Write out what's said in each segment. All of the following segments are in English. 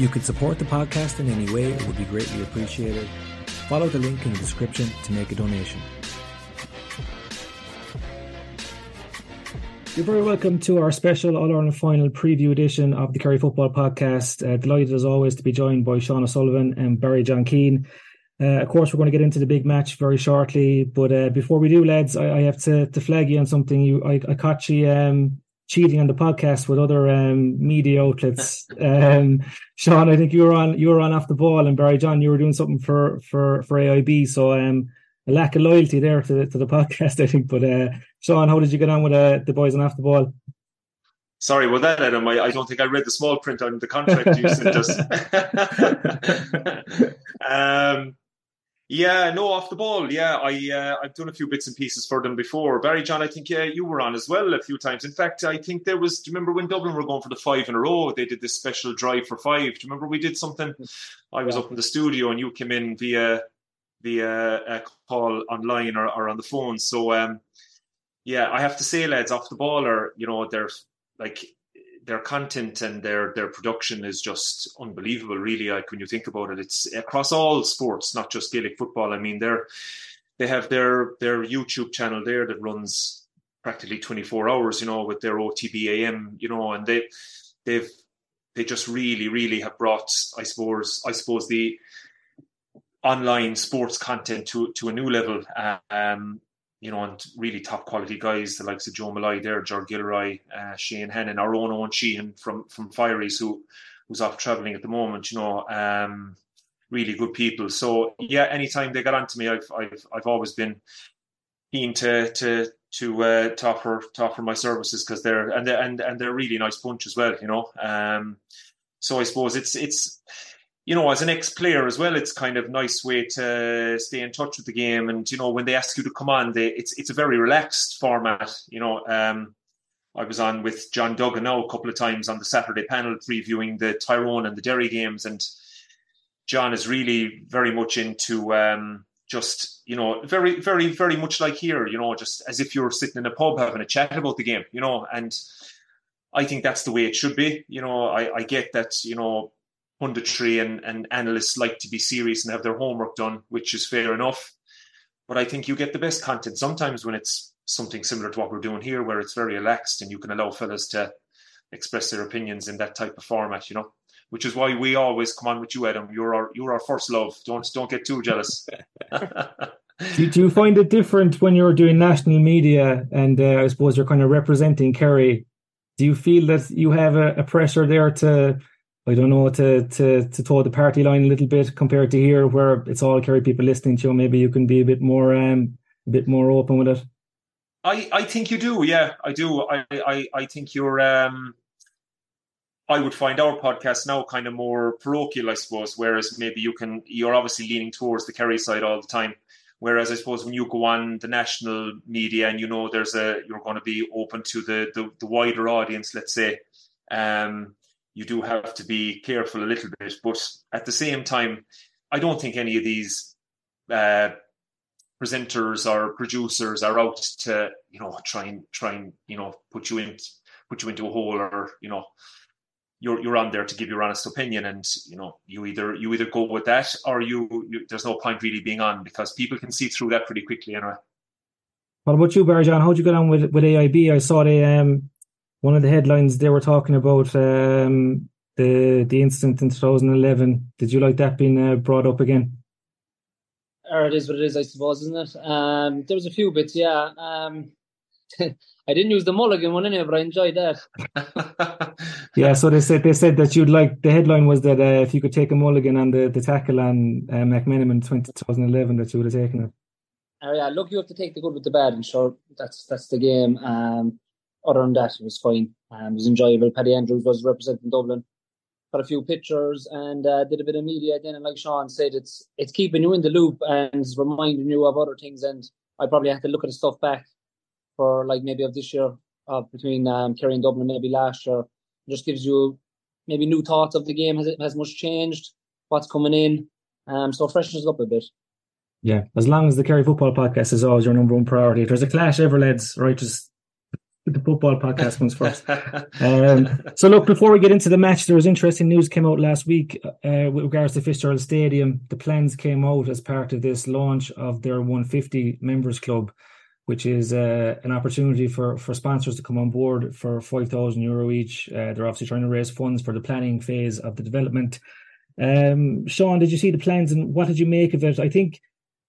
you could support the podcast in any way, it would be greatly appreciated. Follow the link in the description to make a donation. You're very welcome to our special All Ireland final preview edition of the Kerry Football Podcast. Uh, delighted as always to be joined by Sean O'Sullivan and Barry John Keane. Uh, of course, we're going to get into the big match very shortly, but uh, before we do, lads, I, I, have to, to flag you on something. You, I, I caught you um, cheating on the podcast with other um, media outlets. um, Sean, I think you were on you were on off the ball, and Barry John, you were doing something for for for AIB. So um, a lack of loyalty there to the, to the podcast, I think. But uh, Sean, how did you get on with uh, the boys on off the ball? Sorry, well that Adam, I, I don't think I read the small print on the contract you sent us. um, yeah, no, off the ball. Yeah, I uh, I've done a few bits and pieces for them before. Barry John, I think yeah, you were on as well a few times. In fact, I think there was. Do you remember when Dublin were going for the five in a row? They did this special drive for five. Do you remember we did something? I was yeah. up in the studio and you came in via via a call online or, or on the phone. So um, yeah, I have to say, lads, off the ball are you know they're like their content and their their production is just unbelievable. Really, like when you think about it, it's across all sports, not just Gaelic football. I mean, they're they have their their YouTube channel there that runs practically 24 hours, you know, with their OTBAM, you know, and they they've they just really really have brought, I suppose, I suppose the online sports content to to a new level. Um, you know, and really top quality guys, the likes of Joe Molloy there, Ger Gilroy, uh, Shane Hennon, our own Owen Sheehan from from Fireys, who who's off travelling at the moment. You know, um, really good people. So yeah, anytime they got onto me, I've I've I've always been keen to to to uh, to offer to offer my services because they're and they're, and and they're really nice bunch as well. You know, um, so I suppose it's it's you know, as an ex-player as well, it's kind of nice way to stay in touch with the game. And you know, when they ask you to come on, they, it's it's a very relaxed format. You know, um, I was on with John Duggan now a couple of times on the Saturday panel previewing the Tyrone and the Derry games, and John is really very much into um, just you know very very very much like here. You know, just as if you're sitting in a pub having a chat about the game. You know, and I think that's the way it should be. You know, I, I get that. You know punditry and, and analysts like to be serious and have their homework done, which is fair enough. But I think you get the best content sometimes when it's something similar to what we're doing here, where it's very relaxed and you can allow fellas to express their opinions in that type of format, you know. Which is why we always come on with you, Adam. You're our you're our first love. Don't don't get too jealous. do, do, you find it different when you're doing national media and uh, I suppose you're kind of representing Kerry? Do you feel that you have a, a pressure there to I don't know to to to toe the party line a little bit compared to here where it's all Kerry people listening to you. Maybe you can be a bit more um a bit more open with it. I I think you do. Yeah, I do. I I I think you're um. I would find our podcast now kind of more parochial, I suppose. Whereas maybe you can, you're obviously leaning towards the Kerry side all the time. Whereas I suppose when you go on the national media and you know there's a, you're going to be open to the the, the wider audience, let's say, um, you do have to be careful a little bit. But at the same time, I don't think any of these uh, presenters or producers are out to you know try and try and you know put you in put you into a hole or you know you're you're on there to give your honest opinion and you know you either you either go with that or you, you there's no point really being on because people can see through that pretty quickly anyway. What about you, Barry John? How'd you get on with with AIB? I saw they um one of the headlines they were talking about um, the the incident in 2011. Did you like that being uh, brought up again? Or it is what it is, I suppose, isn't it? Um, there was a few bits, yeah. Um, I didn't use the mulligan one anyway, but I enjoyed that. yeah, so they said they said that you'd like the headline was that uh, if you could take a mulligan on the, the tackle on uh, McManamon in 2011, that you would have taken it. Oh yeah, look, you have to take the good with the bad, and sure, that's that's the game. Um, other than that, it was fine. Um, it was enjoyable. Paddy Andrews was representing Dublin. Got a few pictures and uh, did a bit of media then. And like Sean said, it's it's keeping you in the loop and reminding you of other things. And I probably have to look at the stuff back for like maybe of this year, of between um, Kerry and Dublin, maybe last year. It just gives you maybe new thoughts of the game. Has it has much changed? What's coming in? Um, so freshens up a bit. Yeah, as long as the Kerry Football Podcast is always your number one priority. If there's a clash ever, lads, right? Just the football podcast comes first. Um, so, look, before we get into the match, there was interesting news came out last week uh, with regards to Fitzgerald Stadium. The plans came out as part of this launch of their 150 members club, which is uh, an opportunity for, for sponsors to come on board for 5,000 euro each. Uh, they're obviously trying to raise funds for the planning phase of the development. Um, Sean, did you see the plans and what did you make of it? I think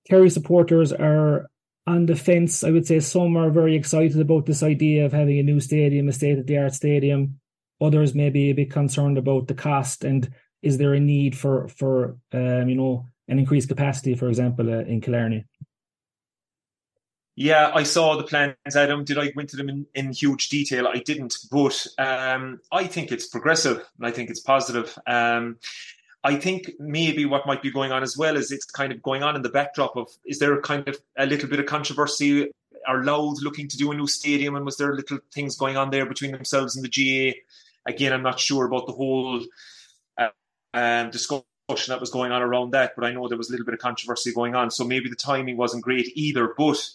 Kerry supporters are on the fence. I would say some are very excited about this idea of having a new stadium, a state of the art stadium. Others may be a bit concerned about the cost and is there a need for for um, you know an increased capacity, for example, uh, in Killarney. Yeah, I saw the plans, Adam. Did I go into them in, in huge detail? I didn't, but um, I think it's progressive and I think it's positive. Um, I think maybe what might be going on as well is it's kind of going on in the backdrop of is there a kind of a little bit of controversy? Are Louth looking to do a new stadium, and was there little things going on there between themselves and the GAA? Again, I'm not sure about the whole uh, um, discussion that was going on around that, but I know there was a little bit of controversy going on, so maybe the timing wasn't great either. But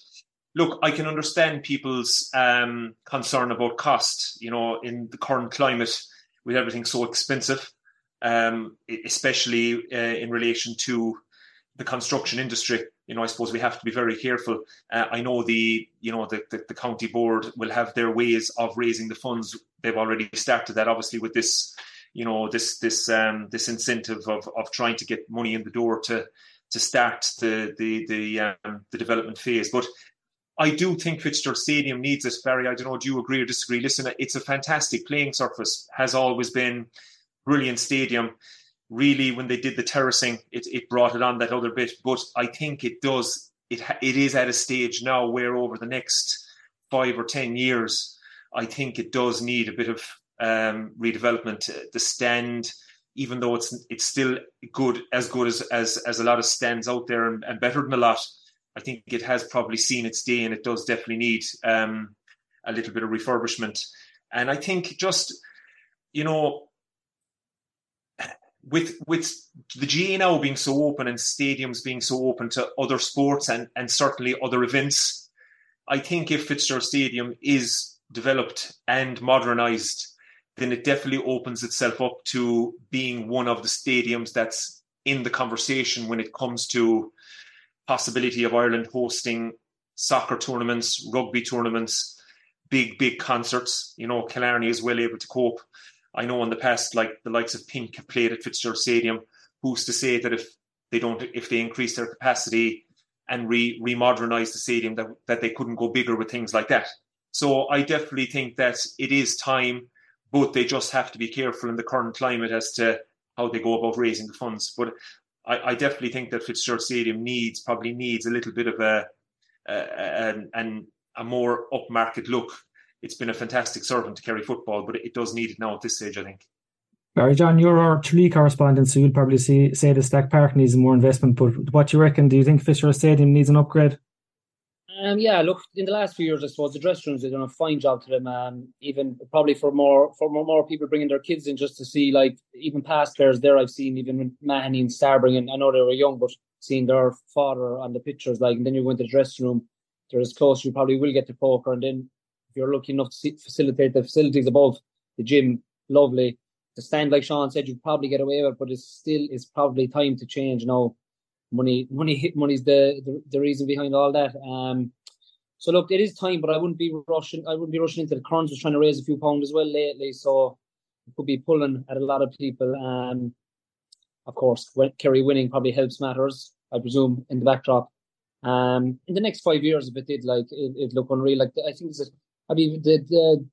look, I can understand people's um, concern about cost. You know, in the current climate, with everything so expensive um, especially uh, in relation to the construction industry. You know, I suppose we have to be very careful. Uh, I know the, you know, the, the, the, county board will have their ways of raising the funds. They've already started that, obviously, with this, you know, this this um, this incentive of of trying to get money in the door to to start the the the um, the development phase. But I do think Fitzgerald Stadium needs it, Barry. I don't know, do you agree or disagree? Listen, it's a fantastic playing surface, has always been brilliant stadium. Really, when they did the terracing, it, it brought it on that other bit. But I think it does. It it is at a stage now where over the next five or ten years, I think it does need a bit of um, redevelopment. The stand, even though it's it's still good, as good as as, as a lot of stands out there, and, and better than a lot. I think it has probably seen its day, and it does definitely need um, a little bit of refurbishment. And I think just you know with with the GAA now being so open and stadiums being so open to other sports and, and certainly other events, I think if Fitzgerald Stadium is developed and modernised, then it definitely opens itself up to being one of the stadiums that's in the conversation when it comes to possibility of Ireland hosting soccer tournaments, rugby tournaments, big, big concerts. You know, Killarney is well able to cope I know in the past, like the likes of Pink have played at Fitzgerald Stadium. Who's to say that if they don't, if they increase their capacity and re remodernize the stadium, that that they couldn't go bigger with things like that. So I definitely think that it is time, but they just have to be careful in the current climate as to how they go about raising the funds. But I, I definitely think that Fitzgerald Stadium needs probably needs a little bit of a, a, a, a more upmarket look it's been a fantastic servant to Kerry football, but it does need it now at this stage, I think. Barry John, you're our Tralee correspondent, so you'll probably see, say the Stack Park needs more investment. But what do you reckon? Do you think Fisher Stadium needs an upgrade? Um, yeah, look, in the last few years, I suppose the dressing rooms have done a fine job to them. Um, even probably for more for more, more people bringing their kids in just to see, like even past players there. I've seen even Mahoney and Star bringing. I know they were young, but seeing their father on the pictures, like, and then you go into the dressing room, they're as close. You probably will get to poker, and then you're lucky enough to facilitate the facilities above the gym, lovely. The stand, like Sean said, you probably get away with it, but it's still it's probably time to change now. Money, money, money's the, the the reason behind all that. Um, so look, it is time, but I wouldn't be rushing. I wouldn't be rushing into the Crowns was trying to raise a few pounds as well lately, so it could be pulling at a lot of people. Um, of course, Kerry winning probably helps matters. I presume in the backdrop. Um, in the next five years, if it did, like it, it look unreal. Like I think it's I mean, the, the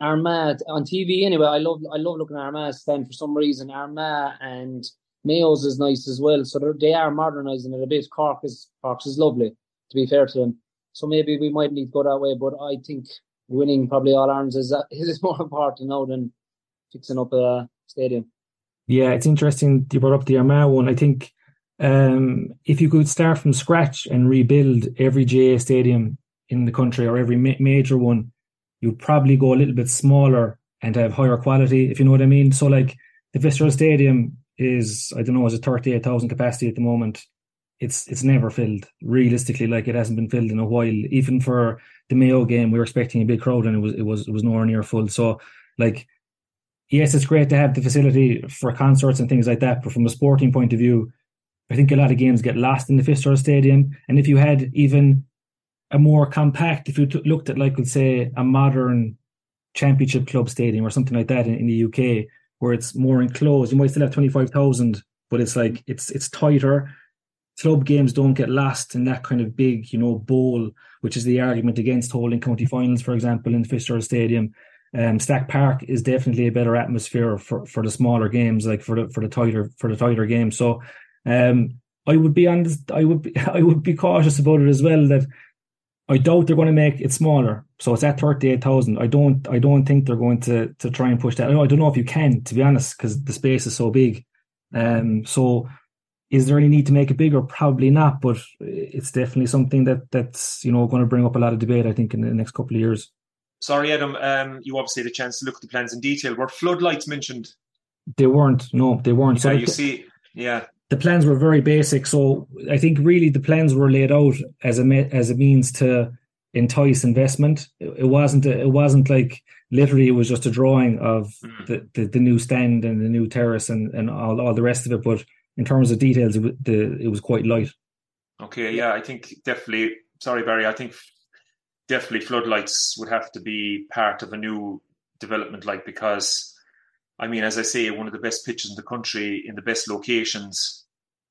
Armagh on TV anyway. I love I love looking at Armagh stand for some reason. Armagh and Mayo's is nice as well. So they are modernising it a bit. Cork is Cork is lovely. To be fair to them, so maybe we might need to go that way. But I think winning probably all arms is is more important now than fixing up a stadium. Yeah, it's interesting you brought up the Armagh one. I think um, if you could start from scratch and rebuild every GAA stadium in the country or every ma- major one, you'd probably go a little bit smaller and have higher quality, if you know what I mean. So, like the Fitzgerald Stadium is, I don't know, is a 38,000 capacity at the moment. it's it's never filled realistically. Like it hasn't been filled in a while. Even for the Mayo game, we were expecting a big crowd, and it was it was it was nowhere near full. So, like, yes, it's great to have the facility for concerts and things like that. But from a sporting point of view, I think a lot of games get lost in the Fitzgerald Stadium. And if you had even a more compact, if you t- looked at like let's say a modern championship club stadium or something like that in, in the UK, where it's more enclosed, you might still have twenty five thousand, but it's like it's it's tighter club games don't get lost in that kind of big, you know, bowl, which is the argument against holding county finals, for example, in Fitzgerald Stadium. Um, Stack Park is definitely a better atmosphere for, for the smaller games, like for the for the tighter for the tighter games. So, um, I would be honest, I would be, I would be cautious about it as well. That I doubt they're going to make it smaller. So it's at thirty eight thousand. I don't I don't think they're going to to try and push that. I don't know if you can, to be honest, because the space is so big. Um, so is there any need to make it bigger? Probably not, but it's definitely something that that's you know going to bring up a lot of debate. I think in the next couple of years. Sorry, Adam. Um, you obviously had a chance to look at the plans in detail. Were floodlights mentioned? They weren't. No, they weren't. Yeah, so you see, yeah. The plans were very basic, so I think really the plans were laid out as a as a means to entice investment. It, wasn't. A, it wasn't like literally. It was just a drawing of mm. the, the, the new stand and the new terrace and and all all the rest of it. But in terms of details, it, the, it was quite light. Okay, yeah, I think definitely. Sorry, Barry. I think definitely floodlights would have to be part of a new development, like because, I mean, as I say, one of the best pitches in the country in the best locations.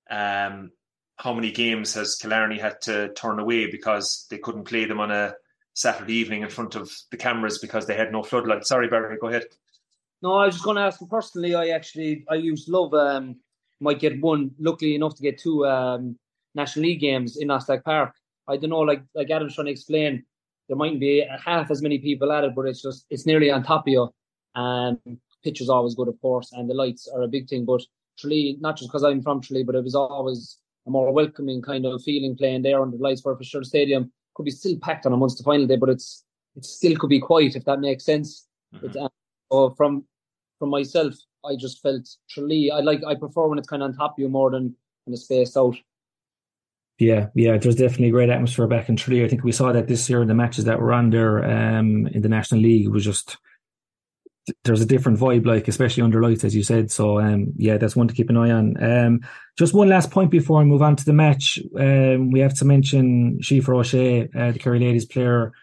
Um, how many games has Killarney had to turn away because they couldn't play them on a Saturday evening in front of the cameras because they had no floodlights? Sorry, Barry, go ahead. No, I was just going to ask. Personally, I actually I used love um, might get one, luckily enough to get two um, National League games in Nasdaq Park. I don't know, like like Adam's trying to explain, there mightn't be half as many people at it, but it's just it's nearly on top of you. And pitch is always good, of course, and the lights are a big thing. But Tralee, not just because I'm from Tralee, but it was always a more welcoming kind of feeling playing there under the lights for Fisher Stadium. Could be still packed on a Munster final day, but it's it still could be quiet if that makes sense. Mm-hmm. Um, so from from myself, I just felt Tralee. I like I prefer when it's kind of on top of you more than when it's spaced out. Yeah, yeah, there's definitely a great atmosphere back in Tralee. I think we saw that this year in the matches that were on there um, in the National League. It was just there's a different vibe, like especially under lights, as you said. So, um, yeah, that's one to keep an eye on. Um, just one last point before I move on to the match. Um, we have to mention Síofra O'Shea, uh, the Kerry ladies player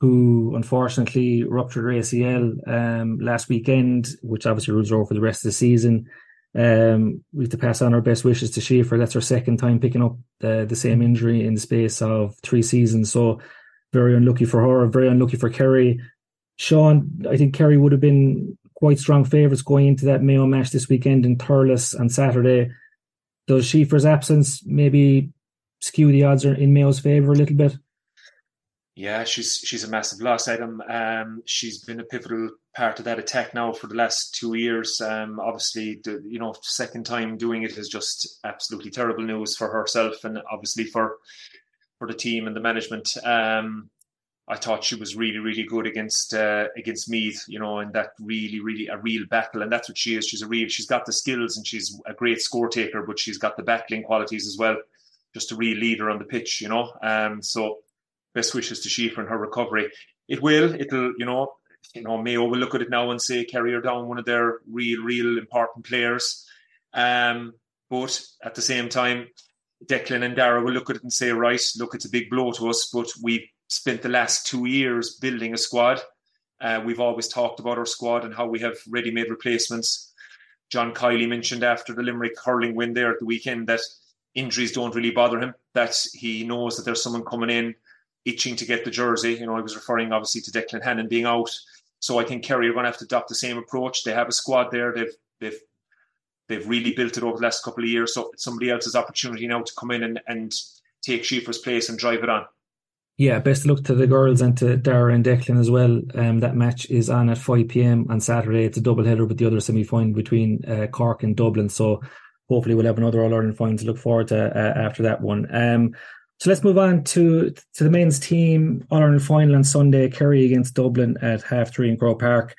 who unfortunately ruptured her ACL um, last weekend, which obviously rules her over for the rest of the season. Um, we have to pass on our best wishes to Síofra. That's her second time picking up the same injury in the space of three seasons. So very unlucky for her, very unlucky for Kerry. Sean, I think Kerry would have been quite strong favourites going into that Mayo match this weekend in Thurles on Saturday. Does Síofra's absence maybe skew the odds in Mayo's favour a little bit? Yeah, she's she's a massive loss, Adam. Um, she's been a pivotal part of that attack now for the last two years. Um, obviously, the you know second time doing it is just absolutely terrible news for herself and obviously for for the team and the management. Um, I thought she was really really good against uh, against Meath, you know, and that really really a real battle, and that's what she is. She's a real. She's got the skills and she's a great score taker, but she's got the battling qualities as well. Just a real leader on the pitch, you know. Um, so best wishes to Síofra and her recovery. It will. It'll. You know. You know, Mayo will look at it now and say Kerry her down one of their real, real important players. Um, but at the same time, Declan and Dara will look at it and say, right, look, it's a big blow to us, but we've spent the last two years building a squad. Uh, we've always talked about our squad and how we have ready-made replacements. John Kiely mentioned after the Limerick hurling win there at the weekend that injuries don't really bother him. That he knows that there's someone coming in itching to get the jersey. You know, I was referring obviously to Declan Hannon being out. So I think Kerry are going to have to adopt the same approach. They have a squad there. They've they've they've really built it over the last couple of years. So it's somebody else's opportunity now to come in and, and take Síofra's place and drive it on. Yeah, best of luck to the girls and to Dara and Declan as well. Um, that match is on at 5 p.m. on Saturday. It's a double header with the other semi final between uh, Cork and Dublin. So hopefully we'll have another All Ireland final to look forward to uh, after that one. Um, so let's move on to to the men's team All Ireland final on Sunday, Kerry against Dublin at half three in Croke Park.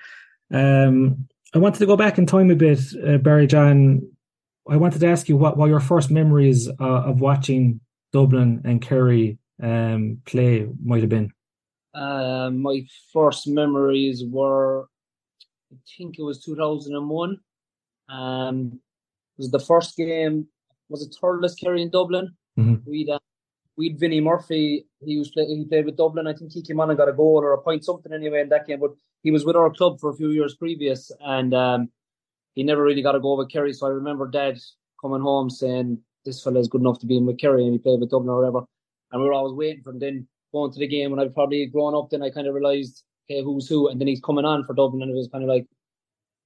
Um, I wanted to go back in time a bit, uh, Barry John. I wanted to ask you what, what your first memories uh, of watching Dublin and Kerry um, play might have been. Uh, my first memories were, I think it was 2001. Um, it was the first game, was it Thurles Kerry in Dublin? Mm-hmm. We'd, uh, we'd Vinnie Murphy, he was play, he played with Dublin. I think he came on and got a goal or a point, something anyway in that game, but he was with our club for a few years previous. And um, he never really got a goal with Kerry. So I remember Dad coming home saying, "This fella is good enough to be in with Kerry," and he played with Dublin or whatever. And we were always waiting for him. Then going to the game, when I'd probably grown up, then I kind of realised, okay, who's who, and then he's coming on for Dublin, and it was kind of like,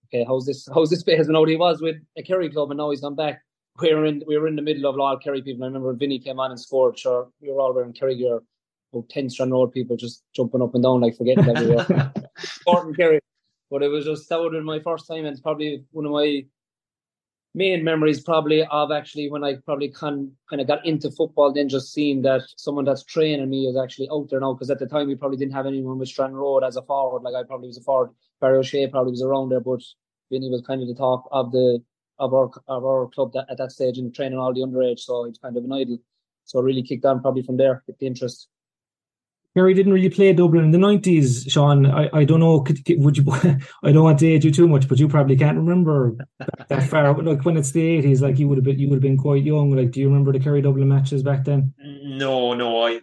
okay, how's this? How's this based on how he was with a Kerry club, and now he's gone back. We were in we were in the middle of all Kerry people. I remember when Vinny came on and scored. Sure, we were all wearing Kerry gear. About ten strand road people just jumping up and down like forgetting we were Kerry. But it was just that would have been my first time, and it's probably one of my main memories probably of actually when I probably kind kind of got into football, then just seeing that someone that's training me is actually out there now. Because at the time we probably didn't have anyone with Strand Road as a forward. Like I probably was a forward. Barry O'Shea probably was around there, but Vinny was kind of the top of the of our of our club that, at that stage and training all the underage. So it's kind of an idol. So really kicked on probably from there, the interest. Kerry didn't really play Dublin in the nineties, Sean. I, I don't know. Could, would you? I don't want to age you too much, but you probably can't remember that far. Like when it's the eighties, like you would have been, you would have been quite young. Like, do you remember the Kerry Dublin matches back then? No, no. I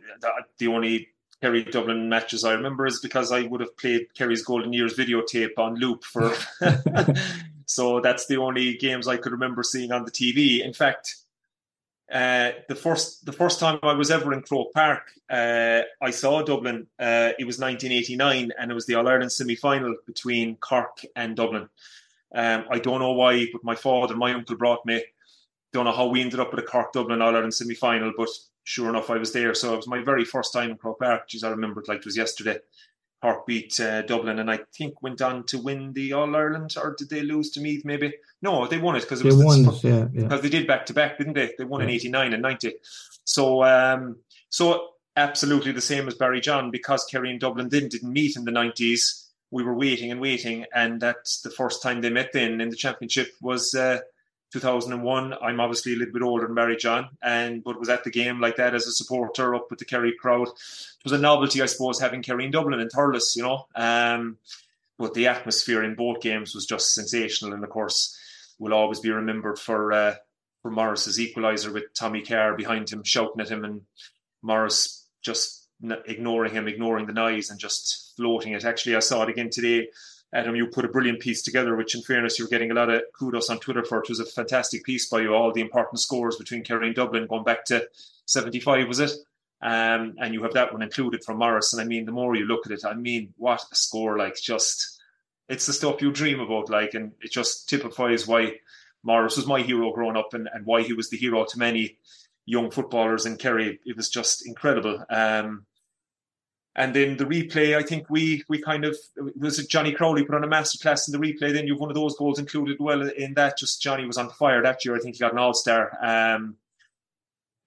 the only Kerry Dublin matches I remember is because I would have played Kerry's Golden Years videotape on loop for. so that's the only games I could remember seeing on the TV. In fact, uh, the first the first time I was ever in Croke Park, uh, I saw Dublin. Uh, it was 1989, and it was the All Ireland semi final between Cork and Dublin. Um, I don't know why, but my father my uncle brought me. Don't know how we ended up with a Cork Dublin All Ireland semi final, but sure enough, I was there. So it was my very first time in Croke Park. Geez, I remember it like it was yesterday. Cork beat uh, Dublin, and I think went on to win the All Ireland, or did they lose to Meath? Maybe no, they won it because it they was won, the, yeah, yeah. because they did back to back, didn't they? They won yeah. in '89 and '90. So, um, so absolutely the same as Barry John because Kerry and Dublin then didn't meet in the '90s. We were waiting and waiting, and that's the first time they met. Then in the championship was. Uh, 2001. I'm obviously a little bit older than Barry John, and but was at the game like that as a supporter up with the Kerry crowd. It was a novelty, I suppose, having Kerry in Dublin and Thurles, you know. Um, but the atmosphere in both games was just sensational, and of course, will always be remembered for uh, for Maurice's equaliser with Tommy Carr behind him shouting at him, and Morris just ignoring him, ignoring the noise, and just floating it. Actually, I saw it again today Adam, you put a brilliant piece together, which in fairness, you're getting a lot of kudos on Twitter for. It was a fantastic piece by you, all the important scores between Kerry and Dublin going back to 75, was it? Um, and you have that one included from Maurice. And I mean, the more you look at it, I mean, what a score, like just, it's the stuff you dream about, like, and it just typifies why Maurice was my hero growing up and, and why he was the hero to many young footballers in Kerry. It was just incredible. Um, and then the replay, I think we we kind of was it Johnny Crowley put on a masterclass in the replay. Then you've one of those goals included well in that. Just Johnny was on fire that year. I think he got an All Star. Um,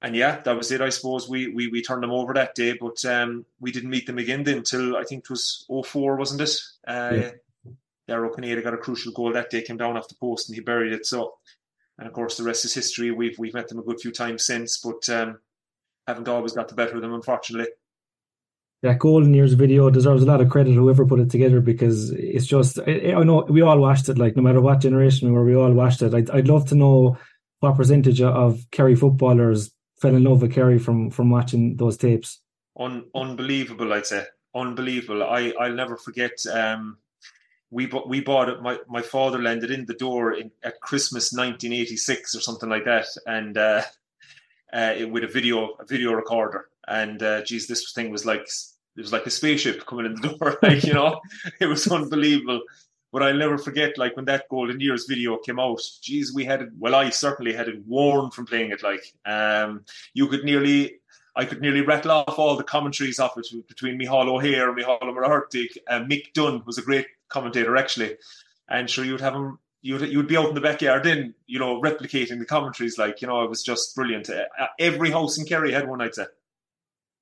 and yeah, that was it. I suppose we we, we turned them over that day, but um, we didn't meet them again then until I think it was 04, wasn't it? Uh, yeah. Dara Ó Cinnéide got a crucial goal that day, came down off the post and he buried it. So, and of course the rest is history. We've we've met them a good few times since, but um, haven't always got the better of them, unfortunately that golden years video deserves a lot of credit whoever put it together because it's just I, I, know we all watched it like no matter what generation we were we all watched it. I'd, I'd love to know what percentage of Kerry footballers fell in love with Kerry from from watching those tapes. Un, unbelievable I'd say. Unbelievable. I I'll never forget um we bought we bought it my, my father landed in the door in, at Christmas 1986 or something like that and uh, uh, with a video a video recorder. And uh, geez this thing was like it was like a spaceship coming in the door. like you know, it was unbelievable. But I'll never forget, like when that Golden Years video came out. Geez, we had it. Well, I certainly had it worn from playing it. Like, um, you could nearly, I could nearly rattle off all the commentaries off it between Micheál O'Hehir and Micheál Ó Muircheartaigh. Uh, Mick Dunne was a great commentator actually, and sure you'd have him. You'd, you'd be out in the backyard then, you know, replicating the commentaries. Like, you know, it was just brilliant. Uh, every house in Kerry had one, I'd say.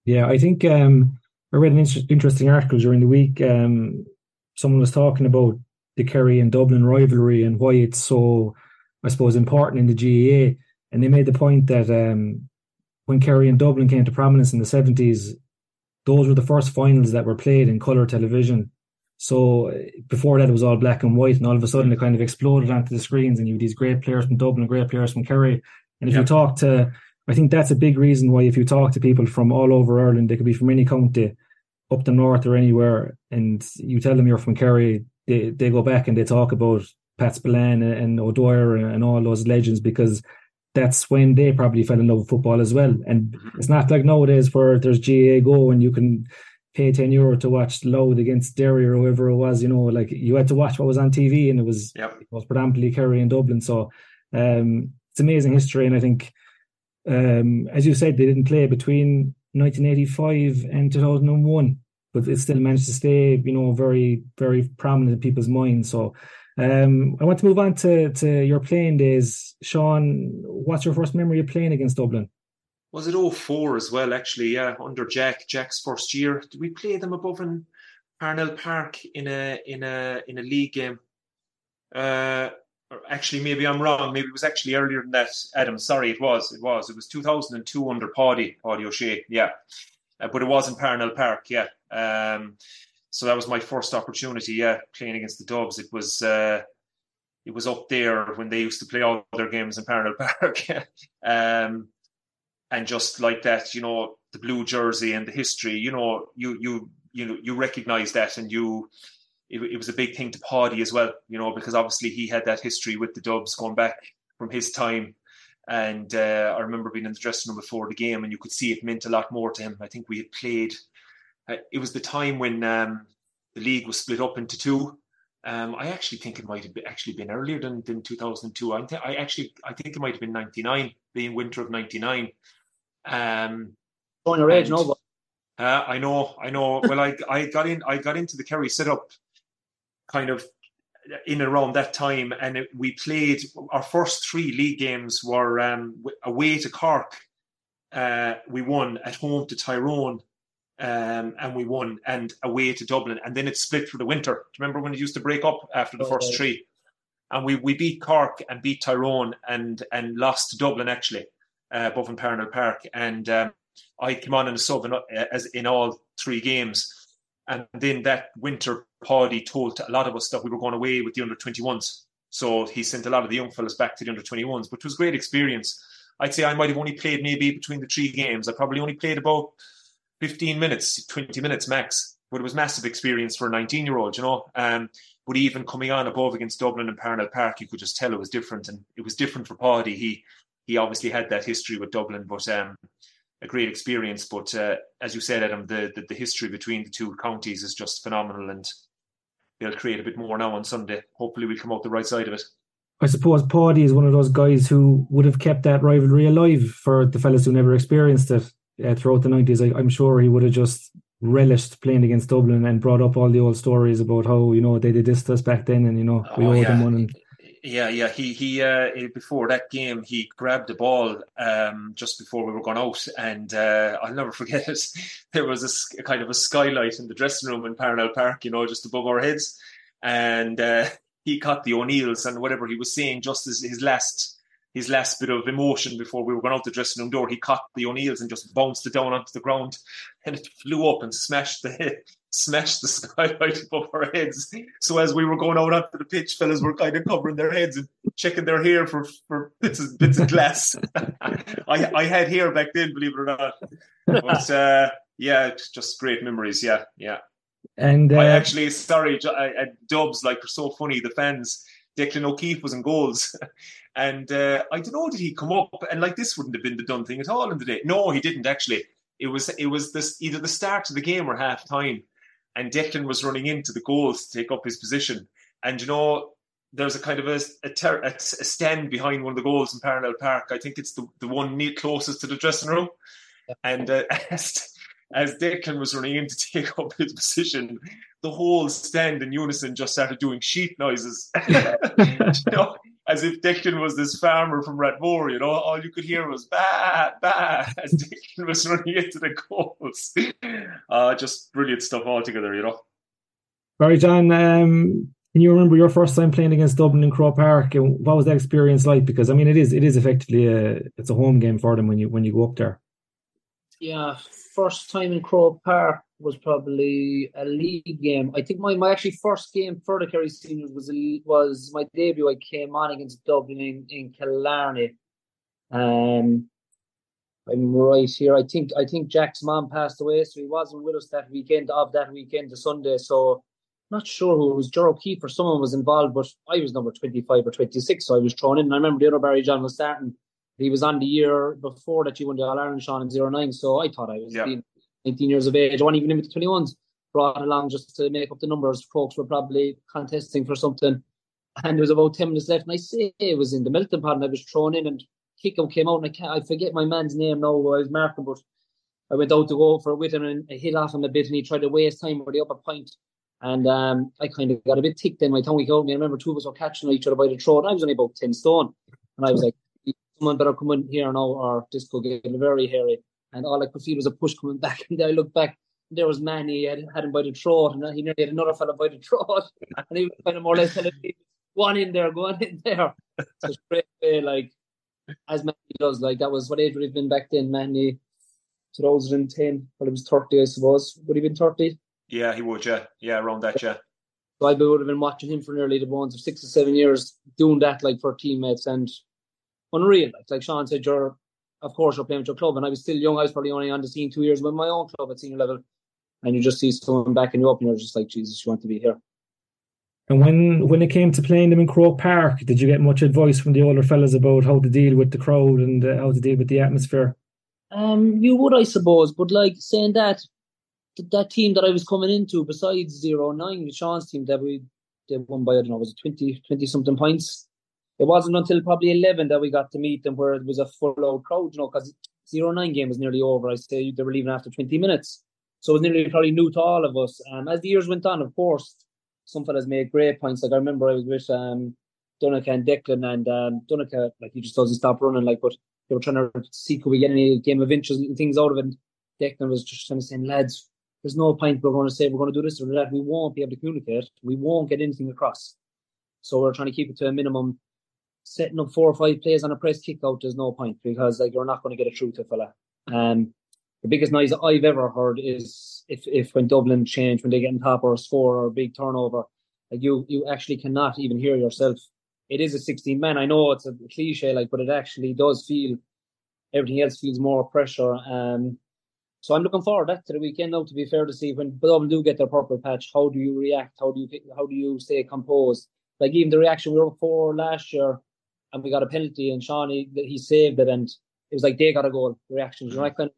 Yeah, I think um, I read an inter- interesting article during the week. Um, someone was talking about the Kerry and Dublin rivalry and why it's so I suppose, important in the GAA. And they made the point that um, when Kerry and Dublin came to prominence in the 70s, those were the first finals that were played in colour television. So before that, it was all black and white, and all of a sudden it kind of exploded onto the screens, and you had these great players from Dublin, great players from Kerry. And if yep. you talk to, I think that's a big reason why if you talk to people from all over Ireland, they could be from any county, up the north or anywhere, and you tell them you're from Kerry, they they go back and they talk about Pat Spillane and O'Dwyer and, all those legends because that's when they probably fell in love with football as well. And mm-hmm. it's not like nowadays where there's GAAGO and you can pay 10 euro to watch Louth against Derry or whoever it was, you know, like you had to watch what was on TV and it was, yep. it was predominantly Kerry and Dublin. So um, it's amazing history. And I think, um, as you said, they didn't play between 1985 and 2001, but it still managed to stay, you know, very, very prominent in people's minds. So um, I want to move on to, to your playing days. Sean, what's your first memory of playing against Dublin? Was it 04 as well, actually? Yeah, under Jack, Jack's first year. Did we play them above in Parnell Park in a in a in a league game? Uh, actually, maybe I'm wrong. Maybe it was actually earlier than that. Adam, sorry, it was. It was. It was 2002 under Páidí, Paddy O'Shea. Yeah, uh, but it was in Parnell Park. Yeah. Um, so that was my first opportunity. Yeah, playing against the Dubs. It was uh, it was up there when they used to play all their games in Parnell Park. um, and just like that, you know, the blue jersey and the history. You know, you you you know you recognize that, and you. It, it was a big thing to Páidí as well, you know, because obviously he had that history with the Dubs going back from his time and uh, I remember being in the dressing room before the game, and you could see it meant a lot more to him. I think we had played uh, it was the time when um, the league was split up into two. Um, I actually think it might have been, actually been earlier than, than 2002. I, th- I actually I think it might have been 99, being winter of 99. Um, Showing your age, no. Uh, I know, I know. Well, I I got in I got into the Kerry setup kind of in around that time, and it, we played our first three league games were um, away to Cork. Uh, we won at home to Tyrone, um, and we won, and away to Dublin, and then it split for the winter. Do you remember when it used to break up after the first three? And we, we beat Cork and beat Tyrone and and lost to Dublin actually, uh, above in Parnell Park. And um, I came on in a sub in, uh, as in all three games. And then that winter, Páidí told a lot of us that we were going away with the under 21s. So he sent a lot of the young fellas back to the under 21s, which was great experience. I'd say I might have only played maybe between the three games. I probably only played about 15 minutes, 20 minutes max. But it was massive experience for a 19 year old, you know. Um, but even coming on above against Dublin and Parnell Park, you could just tell it was different. And it was different for Páidí. He he obviously had that history with Dublin, but um, a great experience. But uh, as you said, Adam, the, the, the history between the two counties is just phenomenal, and they'll create a bit more now on Sunday. Hopefully, we'll come out the right side of it. I suppose Páidí is one of those guys who would have kept that rivalry alive for the fellas who never experienced it uh, throughout the 90s, I, am sure he would have just relished playing against Dublin and brought up all the old stories about how, you know, they did this to us back then and, you know, we oh, owed yeah. them one. And... Yeah, yeah. He, he, uh, before that game, he grabbed the ball um, just before we were going out. And uh, I'll never forget it. There was a, a, kind of a skylight in the dressing room in Parnell Park, you know, just above our heads. And uh, he caught the O'Neills and whatever he was saying just as his last his last bit of emotion before we were going out the dressing room door, he caught the O'Neills and just bounced it down onto the ground, and it flew up and smashed the smashed the sky skylight above our heads. So as we were going out onto the pitch, fellas were kind of covering their heads and checking their hair for, for bits of bits of glass. I I had hair back then, believe it or not. But uh, yeah, just great memories. Yeah, yeah. And uh, I actually, sorry, at Dubs, like, they're so funny. The fans, Declan O'Keeffe was in goals. And uh, I don't know, did he come up and like this wouldn't have been the done thing at all in the day? No, he didn't actually. It was it was this either the start of the game or half time, and Declan was running into the goals to take up his position. And you know, there's a kind of a, a, ter- a, stand behind one of the goals in Parnell Park. I think it's the, the one neat closest to the dressing room. And uh, as, as Declan was running in to take up his position, the whole stand in unison just started doing sheep noises. you know, as if Declan was this farmer from Rathmore, you know, all you could hear was bah, bah, as Declan was running into the goals. Uh, just brilliant stuff altogether, you know. Barry John, um, Can you remember your first time playing against Dublin in Croke Park? And what was that experience like? Because I mean, it is it is effectively a it's a home game for them when you when you go up there. Yeah, first time in Croke Park was probably a league game. I think my, my actually first game for the Kerry Seniors was a, was my debut. I came on against Dublin in, in Killarney. Um, I'm right here. I think I think Jack's mom passed away, so he wasn't with us that weekend of that weekend, the Sunday. So not sure who it was, Joe Keefe or someone was involved, but I was number 25 or 26, so I was thrown in. And I remember the other Barry John was starting. He was on the year before that you won the All Ireland, Sean, in 09, so I thought I was 19 years of age. I wasn't even with the 21s. Brought along just to make up the numbers. Folks were probably contesting for something. And there was about 10 minutes left, and I say it was in the Milton pod, and I was thrown in, and Kiko came out, and I can't, I forget my man's name now, I was marking, but I went out to go for it with him, and I hit off him a bit, and he tried to waste time for the upper point. And um, I kind of got a bit ticked then. My tongue out me. I remember two of us were catching each other by the throat. I was only about 10 stone. And I was like, someone better come in here now or this could get very hairy. And all I could feel was a push coming back. And I looked back. There was Manny, had, had him by the throat, and he nearly had another fellow by the throat. And he was kind of more or less telling me, one in there, go on in there. So straight away, like, as Manny does, like, that was what age would have been back then, Manny, 2010. Well, he was 30, I suppose. Would he have been 30? Yeah, he would. Yeah, yeah, around that. Yeah. So I would have been watching him for nearly the bones of six or seven years, doing that like for teammates and unreal. Like, like Sean said, you're of course you're playing with your club, and I was still young. I was probably only on the scene two years with my own club at senior level, and you just see someone backing you up, and you're just like, Jesus, you want to be here. And when when it came to playing them in Croke Park, did you get much advice from the older fellas about how to deal with the crowd and uh, how to deal with the atmosphere? Um, you would, I suppose, but like saying that, that team that I was coming into, besides zero nine, the Sean's team that we they won by I don't know was it 20, 20 something points. It wasn't until probably eleven that we got to meet them where it was a full out crowd, you know, because zero nine game was nearly over. I say they were leaving after twenty minutes, so it was nearly probably new to all of us. Um, as the years went on, of course, some fellas made great points. Like I remember I was with um Dunica and Declan, and um, Dunica like he just doesn't stop running. Like, but they were trying to see could we get any game of inches and things out of it. And Declan was just trying to say, lads, there's no point we're going to say we're going to do this or that. We won't be able to communicate. We won't get anything across. So we're trying to keep it to a minimum. Setting up four or five plays on a press kick out, there's no point because like you're not going to get a through to fella. Um, the biggest noise I've ever heard is if, if when Dublin change, when they get in top or a score or a big turnover, like you you actually cannot even hear yourself. It is a 16 man. I know it's a cliche, like, but it actually does feel everything else feels more pressure. Um, so I'm looking forward to the weekend now. To be fair, to see when Dublin do get their purple patch, how do you react? How do you how do you stay composed? Like even the reaction we were for last year, and we got a penalty, and Shawnee he saved it, and it was like they got a goal. The reactions, you know, kind of,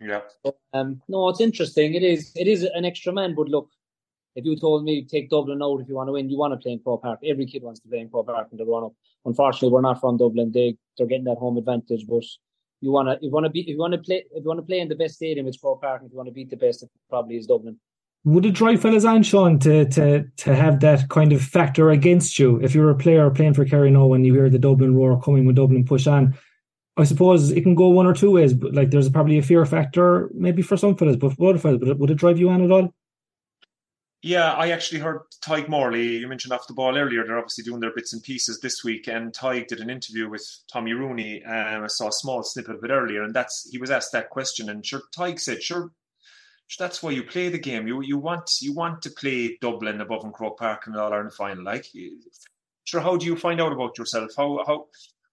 yeah. So, um, no, it's interesting. It is. It is an extra man, but look, if you told me take Dublin out if you want to win, you want to play in Croke Park. Every kid wants to play in Croke Park and they run up. Unfortunately, we're not from Dublin. They they're getting that home advantage, but you want to, if you want to be, if you want to play, if you want to play in the best stadium, it's Croke Park. If you want to beat the best, it probably is Dublin. Would it drive fellas on, Sean, to to to have that kind of factor against you if you're a player playing for Kerry now and you hear the Dublin roar coming when Dublin push on? I suppose it can go one or two ways, but like there's probably a fear factor maybe for some fellas, but for other fellas, would it, drive you on at all? Yeah, I actually heard Tadhg Morley, you mentioned off the ball earlier, they're obviously doing their bits and pieces this week, and Tadhg did an interview with Tommy Rooney, um, I saw a small snippet of it earlier, and that's he was asked that question, and sure, Tadhg said, sure, that's why you play the game. You you want you want to play Dublin above and Croke Park and all are in the final. Like, sure, how do you find out about yourself? How how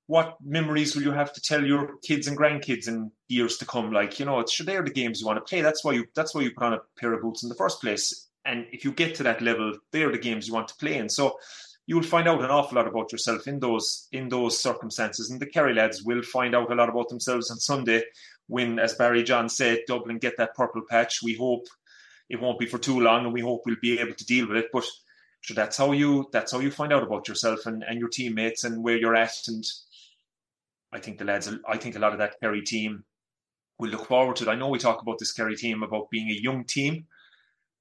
what memories will you have to tell your kids and grandkids in years to come? Like, you know, it's sure they're the games you want to play. That's why you that's why you put on a pair of boots in the first place. And if you get to that level, they're the games you want to play in. So you will find out an awful lot about yourself in those in those circumstances. And the Kerry lads will find out a lot about themselves on Sunday when, as Barry John said, Dublin get that purple patch. We hope it won't be for too long, and we hope we'll be able to deal with it. But so that's how you that's how you find out about yourself and, and your teammates and where you're at. And I think the lads, I think a lot of that Kerry team will look forward to it. I know we talk about this Kerry team about being a young team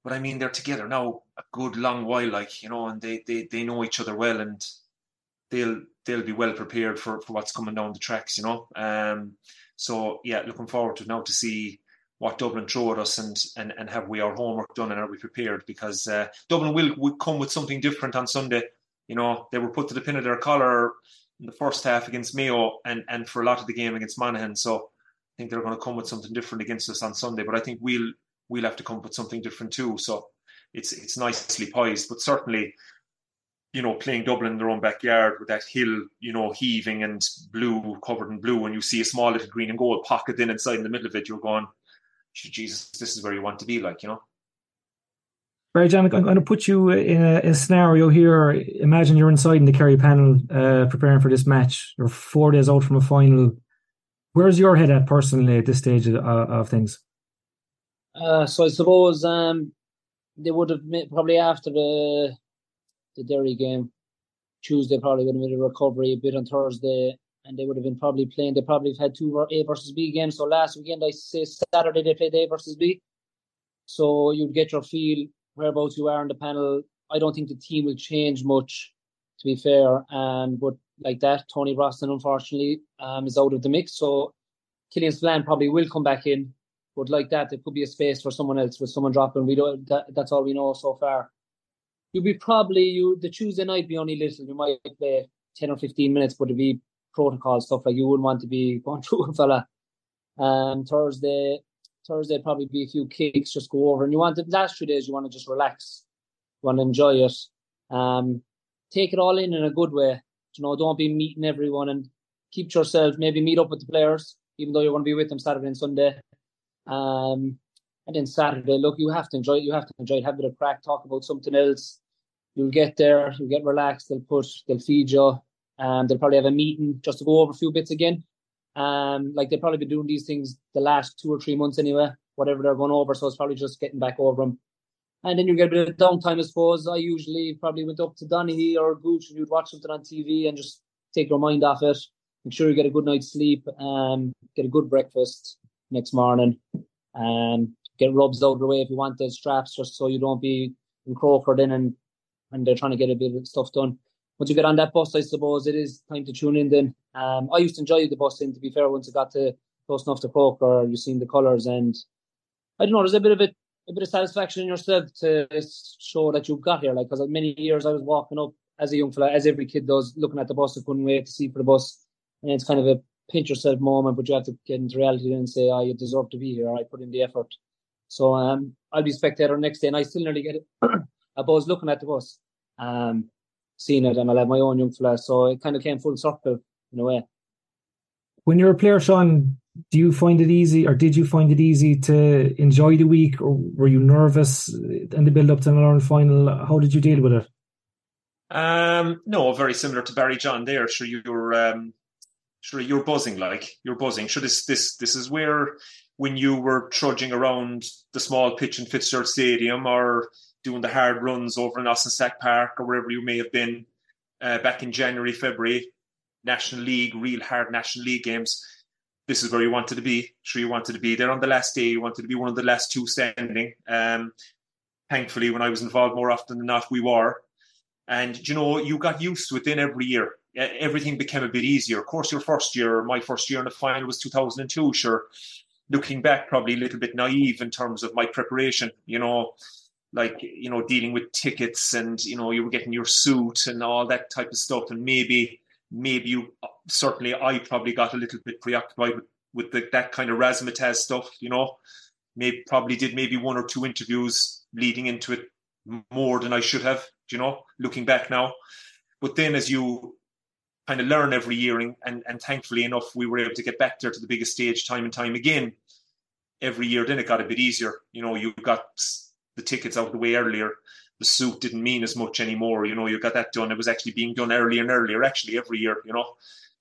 but I mean, they're together now a good long while, like you know, and they they, they know each other well, and they'll they'll be well prepared for, for what's coming down the tracks, you know. Um, so yeah, looking forward to now to see what Dublin throw at us and, and, and have we our homework done and are we prepared? Because uh, Dublin will, will come with something different on Sunday. You know, they were put to the pin of their collar in the first half against Mayo and, and for a lot of the game against Monaghan. So I think they're going to come with something different against us on Sunday. But I think we'll we'll have to come with something different too. So it's it's nicely poised, but certainly, you know, playing Dublin in their own backyard with that hill, you know, heaving and blue covered in blue, and you see a small little green and gold pocket in inside in the middle of it, you're going, Jesus, this is where you want to be, like you know. Right, John, I'm going to put you in a, a, scenario here. Imagine you're inside in the Kerry panel uh, preparing for this match. You're four days out from a final. Where's your head at personally at this stage of, of things? Uh, so I suppose um, they would have made, probably after the the Derry game, Tuesday probably would have made a recovery a bit on Thursday, and they would have been probably playing. They probably have had two A versus B games. So last weekend, I say Saturday they played A versus B. So you'd get your feel whereabouts you are in the panel. I don't think the team will change much, to be fair. And but like that, Tony Brosnan unfortunately um, is out of the mix. So Killian Spillane probably will come back in. But like that, there could be a space for someone else with someone dropping. We don't. That, that's all we know so far. You'll be probably you the Tuesday night be only little. You might play ten or fifteen minutes, but it'd be protocol stuff like you wouldn't want to be going through a fella. Um, Thursday, Thursday probably be a few kicks, just go over. And you want the last three days, you want to just relax, you want to enjoy it, um, take it all in in a good way. You know, don't be meeting everyone and keep yourself. Maybe meet up with the players, even though you're going to be with them Saturday and Sunday. Um, and then Saturday, look, you have to enjoy it. You have to enjoy it. Have a bit of crack. Talk about something else. You'll get there. You'll get relaxed. They'll put. They'll feed you. Um, they'll probably have a meeting just to go over a few bits again. Um, like they'll probably be doing these things the last two or three months anyway, whatever they're going over. So it's probably just getting back over them. And then you get a bit of downtime, I suppose. I usually probably went up to Donny or Gooch and you'd watch something on TV and just take your mind off it. Make sure you get a good night's sleep, um, get a good breakfast next morning, and um, get rubs out of the way if you want those straps, just so you don't be encroached in and and they're trying to get a bit of stuff done once you get on that bus, I suppose it is time to tune in. Then um, I used to enjoy the bus. In to be fair, once I got to close enough to Croker, you've seen the colours, and I don't know. There's a bit of it, a bit of satisfaction in yourself to show that you got here. Like because many years I was walking up as a young fella, as every kid does, looking at the bus, I couldn't wait to see for the bus, and it's kind of a pinch yourself moment, but you have to get into reality and say, "Oh, you deserve to be here. I put in the effort." So um, I'll be spectator next day, and I still nearly get it. a buzz looking at the bus. Um, seen it and I'll have my own young fella. So it kind of came full circle in a way. When you're a player, Sean, do you find it easy or did you find it easy to enjoy the week or were you nervous in the build up to an Ireland final? How did you deal with it? Um, no, very similar to Barry John there. Sure, you're um, sure you're buzzing like you're buzzing. Sure, this this this is where when you were trudging around the small pitch in Fitzgerald Stadium or doing the hard runs over in Austin Stack Park or wherever you may have been uh, back in January, February, National League, real hard National League games. This is where you wanted to be. Sure, you wanted to be there on the last day. You wanted to be one of the last two standing. Um, thankfully, when I was involved more often than not, we were. And you know, you got used to it. Then every year, everything became a bit easier. Of course, your first year, my first year in the final was 2002. Sure, looking back, probably a little bit naive in terms of my preparation. You know, like you know dealing with tickets and you know you were getting your suit and all that type of stuff. And maybe maybe you certainly I probably got a little bit preoccupied with, with the, that kind of razzmatazz stuff you know. Maybe probably did maybe one or two interviews leading into it more than I should have you know looking back now. But then as you kind of learn every year and, and, and thankfully enough we were able to get back there to the biggest stage time and time again every year then it got a bit easier you know you got the tickets out the way earlier, the suit didn't mean as much anymore. You know, you got that done. It was actually being done earlier and earlier, actually, every year, you know.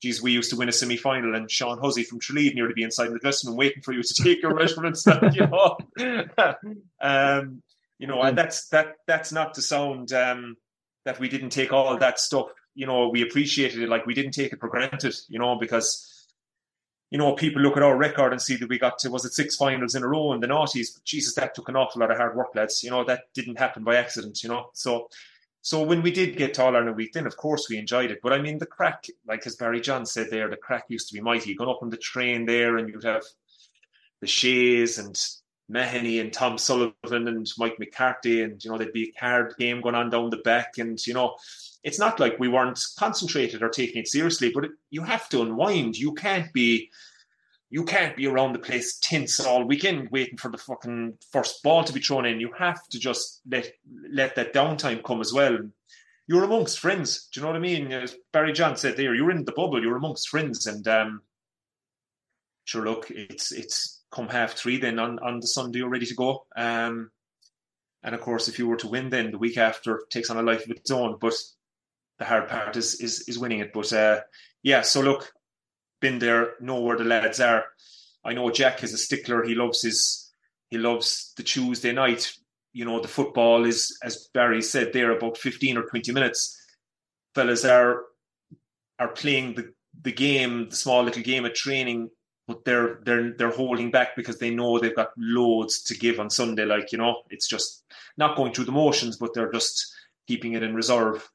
Geez, we used to win a semi final and Sean Hussey from Tralee nearly be inside the dressing room waiting for you to take your measurements, you know. um, you know, and that's that that's not to sound um, that we didn't take all that stuff, you know, we appreciated it like we didn't take it for granted, you know, because you know, people look at our record and see that we got to, was it six finals in a row in the noughties? But Jesus, that took an awful lot of hard work, lads. You know, that didn't happen by accident, you know. So, so when we did get to All Ireland week, then of course we enjoyed it. But I mean, the crack, like as Barry John said there, the crack used to be mighty. You're going up on the train there and you'd have the Shays and Mahoney and Tom Sullivan and Mike McCarthy, and you know there'd be a card game going on down the back, and you know it's not like we weren't concentrated or taking it seriously, but it, you have to unwind. You can't be you can't be around the place tense all weekend waiting for the fucking first ball to be thrown in. You have to just let let that downtime come as well. You're amongst friends. Do you know what I mean? As Barry John said there, you're in the bubble. You're amongst friends, and um, sure, look, it's it's come half three then on on the Sunday, you're ready to go. Um, and of course, if you were to win, then the week after takes on a life of its own. But the hard part is is, is winning it. But uh, yeah, so look, been there, know where the lads are. I know Jack is a stickler. He loves his he loves the Tuesday night. You know, the football is, as Barry said there, about fifteen or twenty minutes. Fellas are are playing the the game, the small little game of training, but they're they're they're holding back because they know they've got loads to give on Sunday. Like you know, it's just not going through the motions, but they're just keeping it in reserve.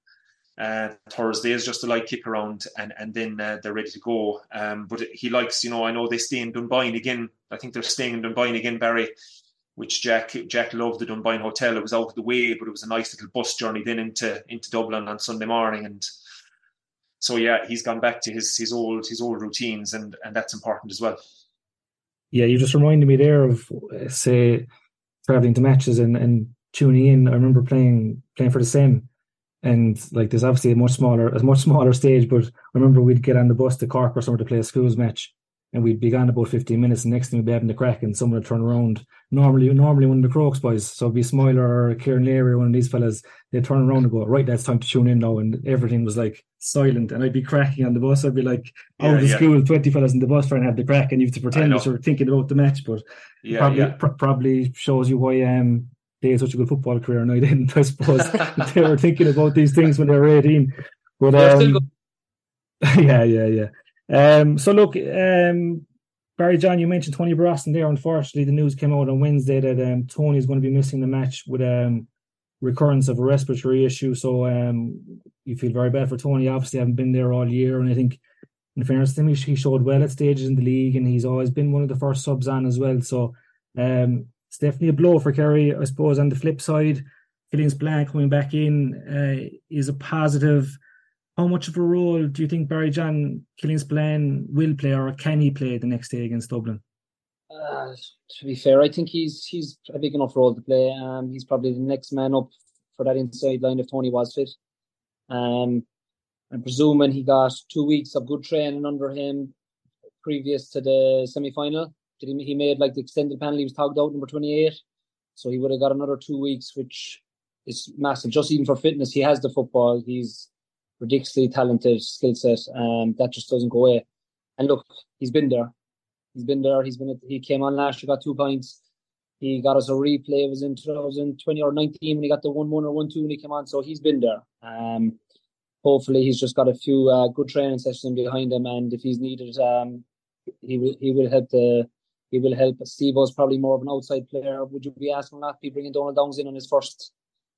Uh, Thursday is just a light kick around, and and then uh, they're ready to go. Um, but he likes, you know, I know they stay in Dunboyne again. I think they're staying in Dunboyne again, Barry. Which Jack Jack loved the Dunboyne hotel. It was out of the way, but it was a nice little bus journey then into into Dublin on Sunday morning, and so yeah, he's gone back to his his old his old routines, and and that's important as well. Yeah, you just reminded me there of say traveling to matches and and tuning in. I remember playing playing for the same and like there's obviously a much smaller a much smaller stage but I remember we'd get on the bus to Cork or somewhere to play a schools match and we'd be gone about 15 minutes and next thing we'd be having the crack and someone would turn around normally normally one of the Crokes boys so it'd be Smiler or Kieran Leary or one of these fellas they'd turn around and go right that's time to tune in now and everything was like silent and I'd be cracking on the bus I'd be like out yeah, of the yeah. school 20 fellas in the bus trying to have the crack and you have to pretend that you're thinking about the match but yeah, probably yeah. Pr- probably shows you why um they had such a good football career and I didn't, I suppose. they were thinking about these things when they were 18. But um, yeah, yeah, yeah. Um, so look, um, Barry John, you mentioned Tony Brosnan there. Unfortunately, the news came out on Wednesday that um, Tony is going to be missing the match with um, recurrence of a respiratory issue. So um, you feel very bad for Tony. Obviously, haven't been there all year, and I think, in fairness to him, he showed well at stages in the league, and he's always been one of the first subs on as well. So um, it's definitely a blow for Kerry. I suppose on the flip side, Killian Spillane coming back in uh, is a positive. How much of a role do you think Barry John Killian Spillane will play, or can he play the next day against Dublin? Uh, to be fair, I think he's he's a big enough role to play. Um, he's probably the next man up for that inside line if Tony was fit. Um, I'm presuming he got two weeks of good training under him previous to the semi final he, he made like the extended penalty, he was tagged out number 28. So he would have got another two weeks, which is massive. Just even for fitness, he has the football. He's ridiculously talented skill set. Um, that just doesn't go away. And look, he's been there. He's been there. He's been. He came on last year, got two points. He got us a replay. It was in 2020 or 19 when he got the one one or one two when he came on. So he's been there. Um, hopefully he's just got a few uh, good training sessions behind him, and if he's needed, um, he will he will help the he will help. Steve was probably more of an outside player. Would you be asking that? Be bringing Donald Downs in on his first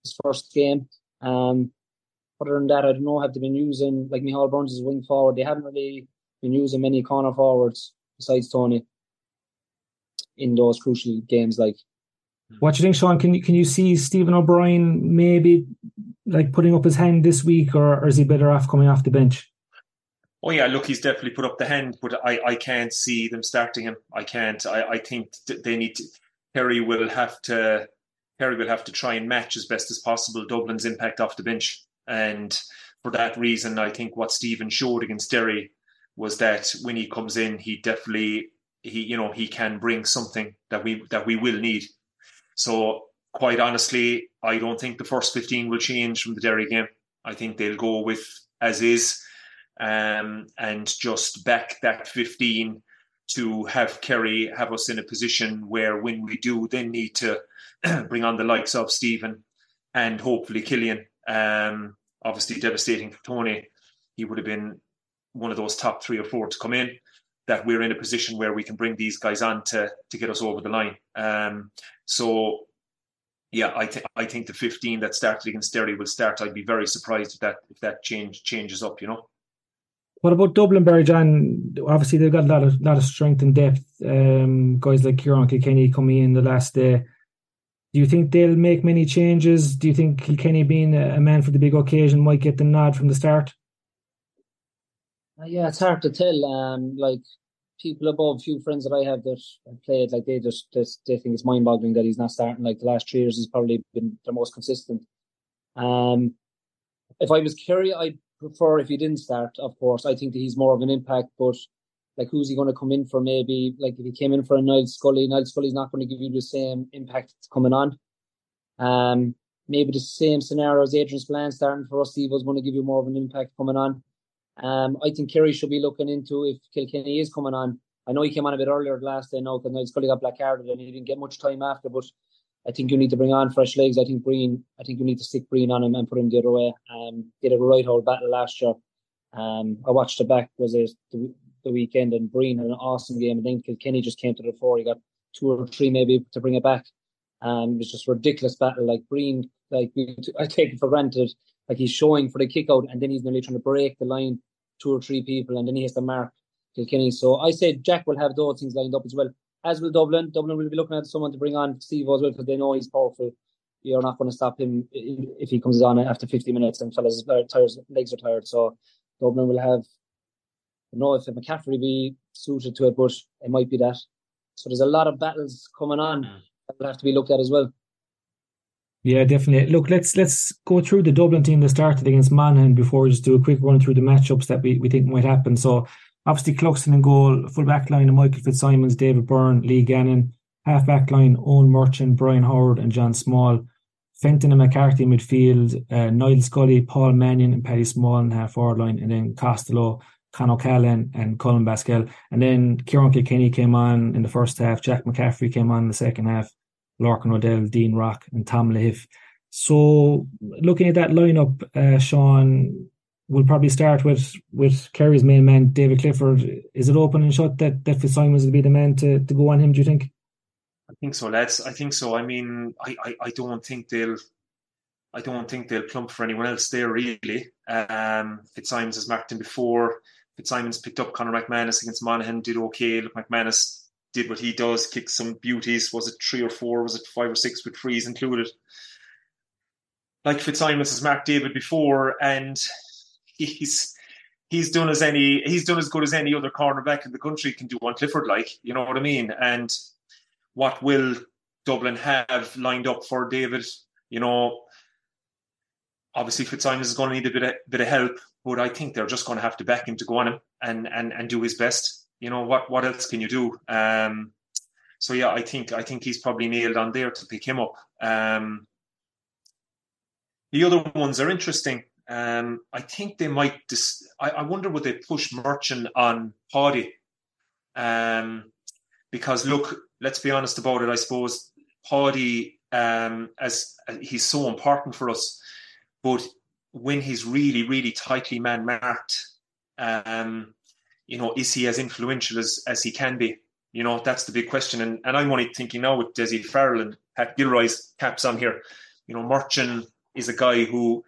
his first game. Um, other than that, I don't know. Have they been using like Micheál Burns as wing forward? They haven't really been using many corner forwards besides Tony in those crucial games. Like, what do you think, Sean? Can you can you see Stephen O'Brien maybe like putting up his hand this week, or, or is he better off coming off the bench? Oh yeah, look, he's definitely put up the hand, but I, I can't see them starting him. I can't. I, I think they need to. Kerry will have to. Kerry will have to try and match as best as possible Dublin's impact off the bench, and for that reason, I think what Stephen showed against Derry was that when he comes in, he definitely he you know he can bring something that we that we will need. So quite honestly, I don't think the first fifteen will change from the Derry game. I think they'll go with as is um, and just back that 15 to have Kerry have us in a position where when we do then need to bring on the likes of Stephen and hopefully Killian. Um, obviously devastating for Tony. He would have been one of those top three or four to come in. That we're in a position where we can bring these guys on to to get us over the line. Um, so yeah, I think I think the 15 that started against Derry will start. I'd be very surprised if that if that change changes up. You know. What about Dublin, Barry John? Obviously, they've got a lot of lot of strength and depth. Um, guys like Ciarán Kilkenny coming in the last day. Do you think they'll make many changes? Do you think Kilkenny, being a man for the big occasion, might get the nod from the start? Uh, yeah, it's hard to tell. Um, like people above, few friends that I have that have played, like they just, just they think it's mind-boggling that he's not starting. Like the last three years, he's probably been the most consistent. Um, if I was Kerry, I'd prefer if he didn't start. Of course, I think that he's more of an impact, but like who's he going to come in for? Maybe like if he came in for a Niall Scully, Niall Scully's not going to give you the same impact coming on. Um, maybe the same scenario as Adrian Spillane starting for us. Steve was going to give you more of an impact coming on. Um, I think Kerry should be looking into if Kilkenny is coming on. I know he came on a bit earlier last day now because Niall Scully got black carded and he didn't get much time after, but I think you need to bring on fresh legs. I think Breen, I think you need to stick Breen on him and put him the other way. Um, did a right hold battle last year. Um, I watched it back was it the, the weekend and Breen had an awesome game. I think Kilkenny just came to the fore. He got two or three maybe to bring it back. Um, it was just ridiculous battle. Like Breen, like I take it for granted. Like he's showing for the kick out and then he's nearly trying to break the line two or three people and then he has to mark Kilkenny. So I said Jack will have those things lined up as well as will Dublin. Dublin will be looking at someone to bring on Steve as well because they know he's powerful. You're not going to stop him if he comes on after 50 minutes and fellas tired, legs are tired. So Dublin will have. I know if McCaffrey be suited to it, but it might be that. So there's a lot of battles coming on mm. that will have to be looked at as well. Yeah, definitely. Look, let's let's go through the Dublin team that started against Monaghan before we just do a quick run through the matchups that we, we think might happen. So Obviously, Cluxton in goal, full back line of Michael Fitzsimons, David Byrne, Lee Gannon, half back line, Eoin Murchan, Brian Howard, and John Small. Fenton and McCarthy in midfield, uh, Niall Scully, Paul Mannion, and Paddy Small in half forward line, and then Costello, Con O'Callaghan, and Colm Basquel. And then Ciarán Kilkenny came on in the first half, Jack McCaffrey came on in the second half, Lorcan O'Dell, Dean Rock, and Tom Lahiff. So, looking at that lineup, uh, Sean, we'll probably start with with Kerry's main man, David Clifford. Is it open and shut that that Fitzsimons will be the man to, to go on him? Do you think? I think so, lads. I think so. I mean, I, I, I don't think they'll. I don't think they'll plump for anyone else there really. Um, Fitzsimons has marked him before. Fitzsimons picked up Conor McManus against Monaghan, did okay. Look, McManus did what he does, kicked some beauties. Was it three or four? Was it five or six with frees included? Like Fitzsimons has marked David before, and he's he's done as any he's done as good as any other cornerback in the country can do on Clifford, like you know what I mean. And what will Dublin have lined up for David? You know, obviously Fitzsimons is going to need a bit of bit of help, but I think they're just going to have to back him to go on him and and and do his best. You know what what else can you do? Um, so yeah, I think I think he's probably nailed on there to pick him up. Um, the other ones are interesting. Um, I think they might. Dis- I, I, wonder would they push Murchan on Paddy? Um, because look, let's be honest about it. I suppose Paddy, um, as, as he's so important for us, but when he's really, really tightly man marked, um, you know, is he as influential as, as he can be? You know, that's the big question. And, and I'm only thinking now with Dessie Farrell and Pat Gilroy's caps on here. You know, Murchan is a guy who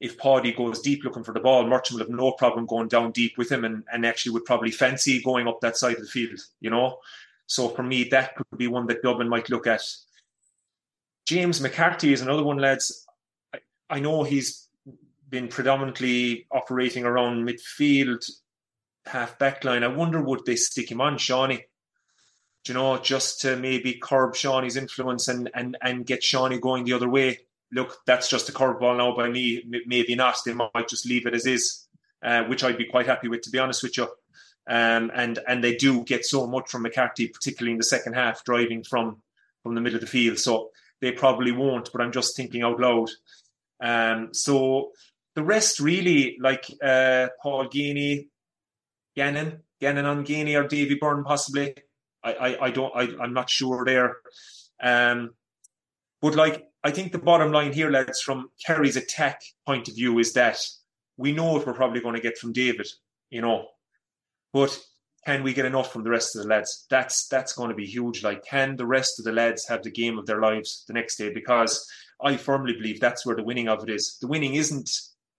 if Paddy goes deep looking for the ball, Murchan will have no problem going down deep with him and, and actually would probably fancy going up that side of the field, you know? So for me, that could be one that Dublin might look at. James McCarthy is another one, lads. I, I know he's been predominantly operating around midfield, half back line. I wonder would they stick him on Seanie? Do you know, just to maybe curb Seanie's influence and, and, and get Seanie going the other way look, that's just a curveball now by me. Maybe not. They might just leave it as is, uh, which I'd be quite happy with, to be honest with you. Um, and and they do get so much from McCarthy, particularly in the second half, driving from from the middle of the field. So they probably won't. But I'm just thinking out loud. Um, so the rest really, like uh, Paul Geaney, Gannon, Gannon on Geaney, or Davy Byrne possibly. I, I, I don't. I, I'm not sure there. Um, but like I think the bottom line here, lads, from Kerry's attack point of view, is that we know what we're probably going to get from David, you know, but can we get enough from the rest of the lads? That's that's going to be huge. Like, can the rest of the lads have the game of their lives the next day? Because I firmly believe that's where the winning of it is. The winning isn't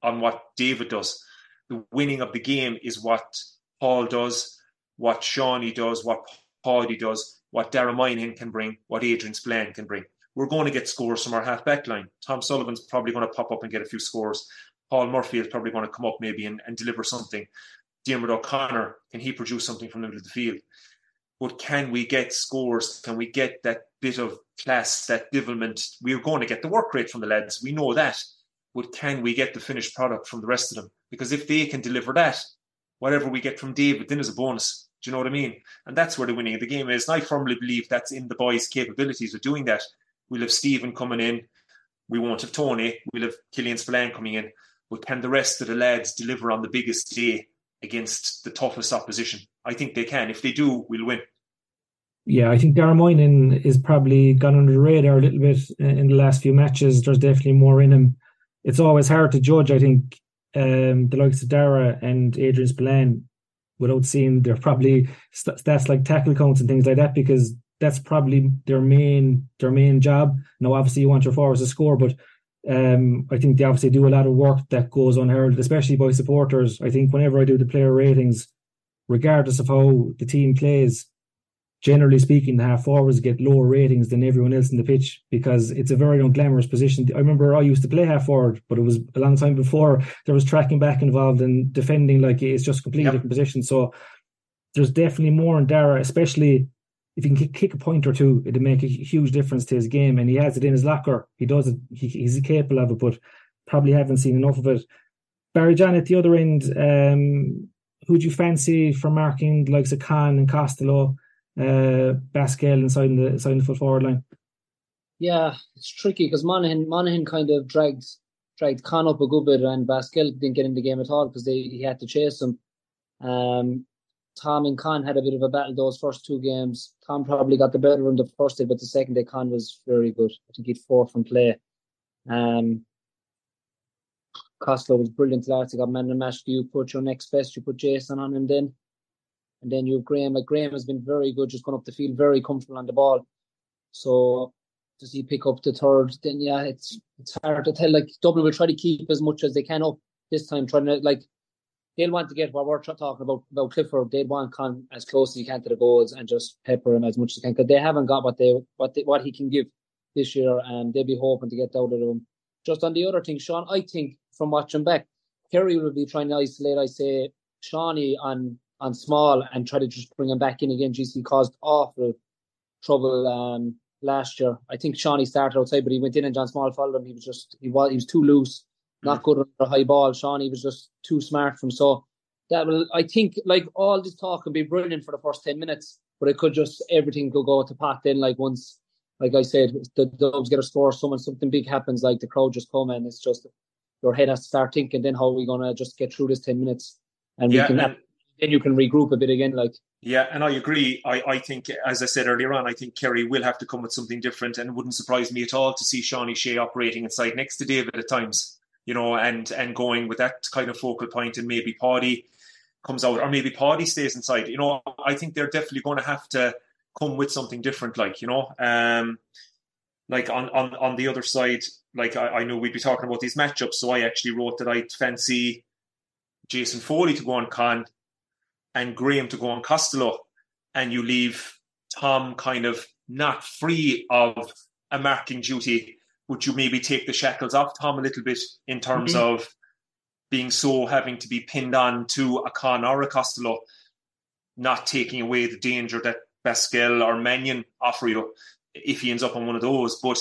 on what David does. the winning of the game is what Paul does, what Seanie does, what Paddy does, what Moynihan can bring, what Adrian Spillane can bring. We're going to get scores from our half back line. Tom Sullivan's probably going to pop up and get a few scores. Paul Murphy is probably going to come up maybe and, and deliver something. Diarmuid O'Connor, can he produce something from the middle of the field? But can we get scores? Can we get that bit of class, that development? We're going to get the work rate from the lads. We know that. But can we get the finished product from the rest of them? Because if they can deliver that, whatever we get from David then is a bonus. Do you know what I mean? And that's where the winning of the game is. And I firmly believe that's in the boys' capabilities of doing that. We'll have Stephen coming in. We won't have Tony. We'll have Killian Spillane coming in. But can the rest of the lads deliver on the biggest day against the toughest opposition? I think they can. If they do, we'll win. Yeah, I think Dara Moynihan is probably gone under the radar a little bit in the last few matches. There's definitely more in him. It's always hard to judge, I think, um, the likes of Dara and Adrian Spillane without seeing their probably stats like tackle counts and things like that because that's probably their main their main job. Now, obviously, you want your forwards to score, but um, I think they obviously do a lot of work that goes unheralded, especially by supporters. I think whenever I do the player ratings, regardless of how the team plays, generally speaking, the half forwards get lower ratings than everyone else in the pitch because it's a very unglamorous position. I remember I used to play half forward, but it was a long time before there was tracking back involved and defending. Like it's just a completely yep. different position. So there's definitely more in Dara, especially if he can kick a point or two, it'd make a huge difference to his game. And he has it in his locker. He does it. He, he's capable of it, but probably haven't seen enough of it. Barry John at the other end, um, who do you fancy for marking the likes of Con and Costello, uh, Basquel inside the inside the foot forward line? Yeah, it's tricky because Monaghan Monaghan kind of dragged dragged Con up a good bit, and Basquel didn't get in the game at all because he had to chase him. Um, Tom and Con had a bit of a battle those first two games. Tom probably got the better in the first day, but the second day Con was very good. I think he'd four from play. Um, Costello was brilliant last. He got man and match. You put your next best. You put Jason on him then, and then you have Graham. Like Graham has been very good, just going up the field, very comfortable on the ball. So does he pick up the third? Then yeah, it's it's hard to tell. Like Dublin will try to keep as much as they can up this time, trying to like they'll want to get what we're talking about about Clifford. They'd want Con as close as he can to the goals and just pepper him as much as they can because they haven't got what they what they, what he can give this year, and they'll be hoping to get out of him. Just on the other thing, Sean, I think from watching back, Kerry will be trying to isolate. I say Seanie on on small and try to just bring him back in again. GC caused awful trouble um, last year. I think Seanie started outside, but he went in and John Small followed him. He was just he was he was too loose not good on a high ball. Seanie was just too smart from so that will I think like all this talk can be brilliant for the first ten minutes, but it could just everything could go to pot then like once like I said, the dogs get a score, someone something big happens, like the crowd just come and it's just your head has to start thinking then how are we gonna just get through this ten minutes? And yeah, we can and, then you can regroup a bit again like. Yeah, and I agree. I, I think, as I said earlier on, I think Kerry will have to come with something different, and it wouldn't surprise me at all to see Seanie Shea operating inside next to David at times you know, and and going with that kind of focal point, and maybe Paddy comes out, or maybe Paddy stays inside. You know, I think they're definitely going to have to come with something different, like you know, um, like on on on the other side, like I, I know we'd be talking about these matchups, so I actually wrote that I'd fancy Jason Foley to go on Con and Graham to go on Costello, and you leave Tom kind of not free of a marking duty would you maybe take the shackles off Tom a little bit in terms mm-hmm. of being so having to be pinned on to a Con or a Costello, not taking away the danger that Basquel or Mannion offer you if he ends up on one of those. But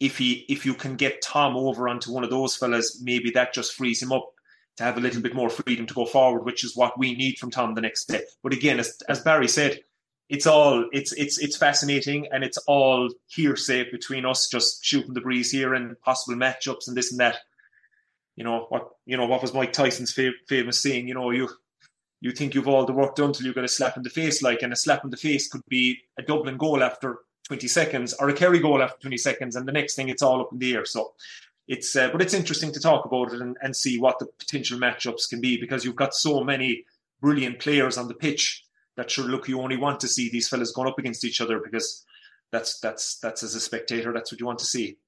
if he if you can get Tom over onto one of those fellas, maybe that just frees him up to have a little bit more freedom to go forward, which is what we need from Tom the next day. But again, as, as Barry said, it's all it's it's it's fascinating and it's all hearsay between us just shooting the breeze here and possible matchups and this and that. You know what? You know what was Mike Tyson's famous saying? You know you you think you've all the work done till you get a slap in the face, like, and a slap in the face could be a Dublin goal after 20 seconds or a Kerry goal after 20 seconds, and the next thing it's all up in the air. So it's uh, but it's interesting to talk about it and, and see what the potential matchups can be because you've got so many brilliant players on the pitch that sure look you only want to see these fellas going up against each other because that's that's that's as a spectator that's what you want to see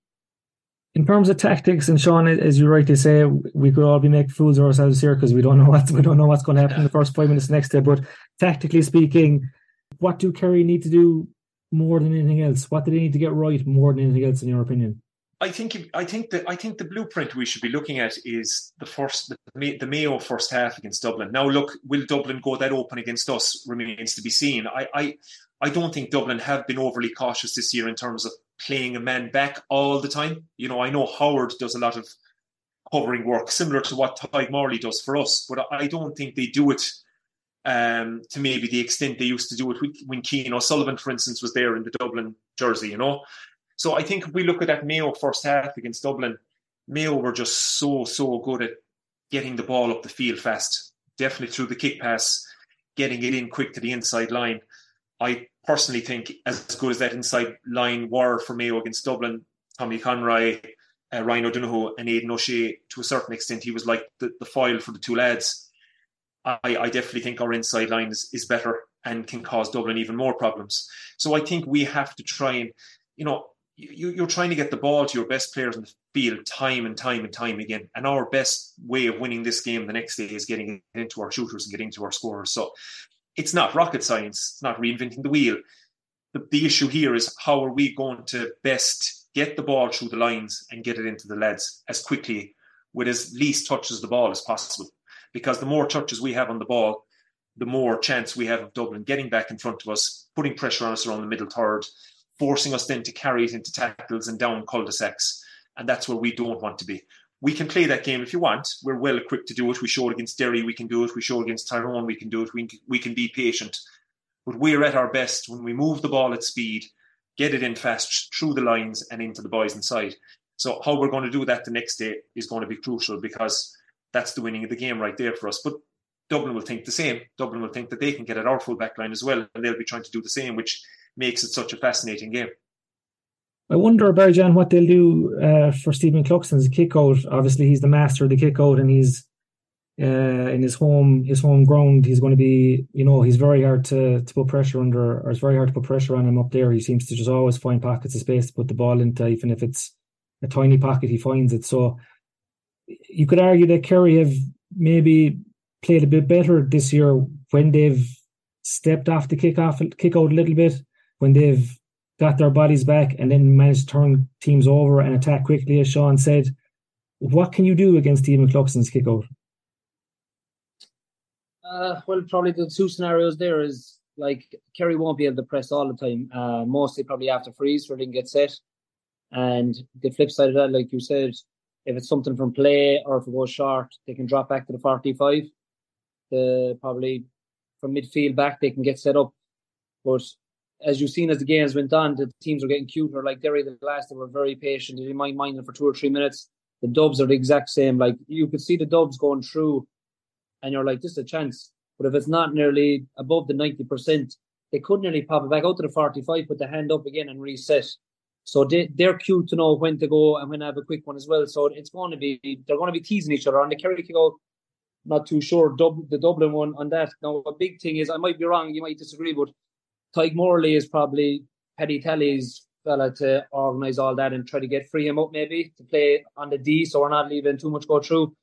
In terms of tactics, and Sean, as you rightly say, we could all be making fools of ourselves here because we don't know what we don't know what's going to happen in the first five minutes next day. But tactically speaking, what do Kerry need to do more than anything else? What do they need to get right more than anything else, in your opinion? I think I think that I think the blueprint we should be looking at is the first the, the Mayo first half against Dublin. Now, look, will Dublin go that open against us remains to be seen. I I, I don't think Dublin have been overly cautious this year in terms of playing a man back all the time. You know, I know Howard does a lot of covering work similar to what Tadhg Morley does for us, but I don't think they do it um, to maybe the extent they used to do it when Cian O'Sullivan, for instance, was there in the Dublin jersey, you know. So I think if we look at that Mayo first half against Dublin, Mayo were just so, so good at getting the ball up the field fast, definitely through the kick pass, getting it in quick to the inside line. I personally think as good as that inside line were for Mayo against Dublin, Tommy Conroy, uh, Ryan O'Donoghue, and Aidan O'Shea, to a certain extent, he was like the, the foil for the two lads. I, I definitely think our inside line is, is better and can cause Dublin even more problems. So I think we have to try and, you know, you, you're trying to get the ball to your best players in the field time and time and time again. And our best way of winning this game the next day is getting it into our shooters and getting to our scorers. So it's not rocket science. It's not reinventing the wheel. The, the issue here is how are we going to best get the ball through the lines and get it into the lads as quickly with as least touches the ball as possible. Because the more touches we have on the ball, the more chance we have of Dublin getting back in front of us, putting pressure on us around the middle third, forcing us then to carry it into tackles and down cul-de-sacs. And that's where we don't want to be we can play that game if you want. We're well equipped to do it. We showed against Derry, we can do it. We showed against Tyrone, we can do it. We can, we can be patient. But we're at our best when we move the ball at speed, get it in fast through the lines and into the boys inside. So how we're going to do that the next day is going to be crucial because that's the winning of the game right there for us. But Dublin will think the same. Dublin will think that they can get at our full back line as well, and they'll be trying to do the same, which makes it such a fascinating game. I wonder, Barry John, what they'll do uh, for Stephen Cluxton's kick out. Obviously, he's the master of the kick out, and he's uh, in his home his home ground. He's going to be, you know, he's very hard to, to put pressure under, or it's very hard to put pressure on him up there. He seems to just always find pockets of space to put the ball into, even if it's a tiny pocket, he finds it. So you could argue that Kerry have maybe played a bit better this year when they've stepped off the kick off kick out a little bit, when they've got their bodies back, and then managed to turn teams over and attack quickly, as Sean said. What can you do against Stephen Cluxton's kick out? Uh, well, probably the two scenarios there is like Kerry won't be able to press all the time. Uh, mostly probably after frees where they can get set. And the flip side of that, like you said, if it's something from play or if it goes short, they can drop back to the 45. The probably from midfield back, they can get set up. But as you've seen as the games went on, the teams are getting cuter. Like Derry, the last, they were very patient. They didn't mind minding for two or three minutes. The Dubs are the exact same. Like you could see the Dubs going through, and you're like, this is a chance. But if it's not nearly above the 90%, they could nearly pop it back out to the 45, put the hand up again and reset. So they, they're cute to know when to go and when to have a quick one as well. So it's going to be, they're going to be teasing each other. And the Kerry kick out, not too sure, Dub, the Dublin one on that. Now, a big thing is, I might be wrong, you might disagree, but Tadhg Morley is probably Paddy Tally's fella to organise all that and try to get free him up maybe to play on the D so we're not leaving too much go through.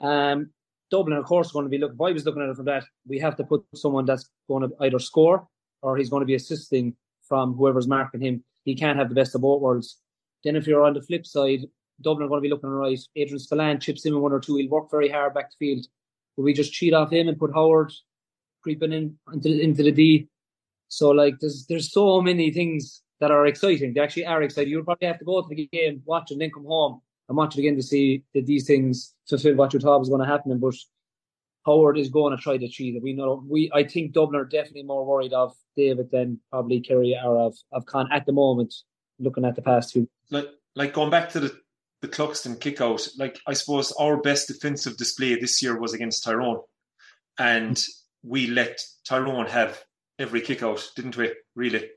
Um, Dublin, of course, going to be looking. If I was looking at it from that, we have to put someone that's going to either score or he's going to be assisting from whoever's marking him. He can't have the best of both worlds. Then, if you're on the flip side, Dublin are going to be looking right. Adrian Spillane chips in one or two. He'll work very hard back to field. Will we just cheat off him and put Howard creeping in into, into the D? So like there's there's so many things that are exciting. They actually are exciting. You'll probably have to go to the game, watch and then come home and watch it again to see that these things fulfill what you thought was going to happen. But Howard is going to try to cheat it. We know we I think Dublin are definitely more worried of David than probably Kerry are of of Con at the moment, looking at the past few. Like like going back to the the Cluxton kick out, like I suppose our best defensive display this year was against Tyrone. And we let Tyrone have every kick out, didn't we? Really?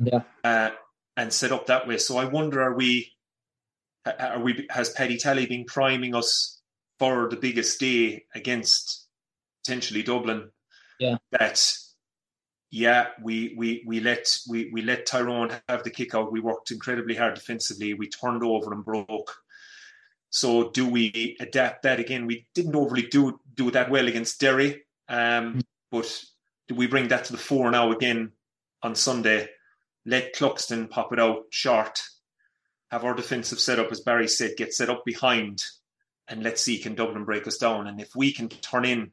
Yeah. Uh, and set up that way. So I wonder, are we, are we, has Paddy Tally been priming us for the biggest day against potentially Dublin? Yeah. That, yeah, we we we let we we let Tyrone have the kick out. We worked incredibly hard defensively. We turned over and broke. So do we adapt that again? We didn't overly do do that well against Derry, um, mm. but we bring that to the fore now again on Sunday? Let Cluxton pop it out short. Have our defensive setup, as Barry said, get set up behind, and let's see can Dublin break us down. And if we can turn in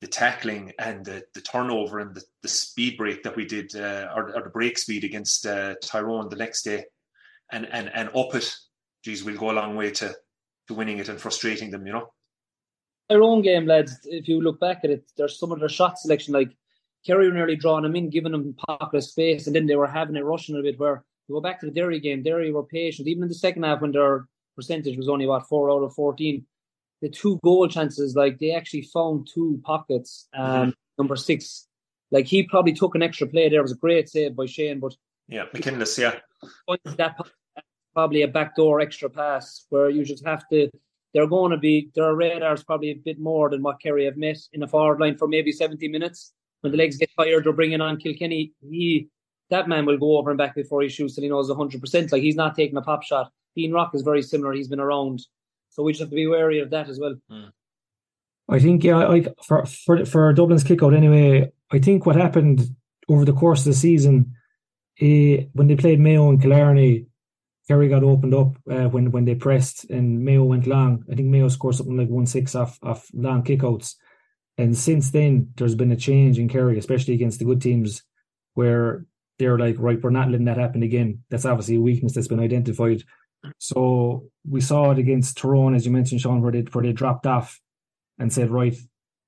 the tackling and the, the turnover and the, the speed break that we did, uh, or, or, the break speed against uh, Tyrone the next day, and and and up it, geez, we'll go a long way to to winning it and frustrating them. You know. Our own game, lads. If you look back at it, there's some of their shot selection like Kerry were nearly drawing them in, giving them pocket space, and then they were having it rushing a bit. Where you go back to the Derry game, Derry were patient, even in the second half when their percentage was only about four out of fourteen the two goal chances, like they actually found two pockets. Um, mm-hmm. Number six, like he probably took an extra play there. It was a great save by Shane, but yeah, McKinless, yeah, that probably a backdoor extra pass where you just have to. They're going to be their radars probably a bit more than what Kerry have met in a forward line for maybe seventy minutes. When the legs get tired, they're bringing on Kilkenny. He that man will go over and back before he shoots and he knows hundred percent. Like he's not taking a pop shot. Dean Rock is very similar. He's been around so we just have to be wary of that as well. Mm. I think yeah, I for for for Dublin's kickout anyway. I think what happened over the course of the season, eh, when they played Mayo and Killarney, Kerry got opened up uh, when when they pressed and Mayo went long. I think Mayo scored something like one six off off long kickouts, and since then there's been a change in Kerry, especially against the good teams, where they're like, right, we're not letting that happen again. That's obviously a weakness that's been identified. So we saw it against Tyrone, as you mentioned, Sean, where they where they dropped off and said, right,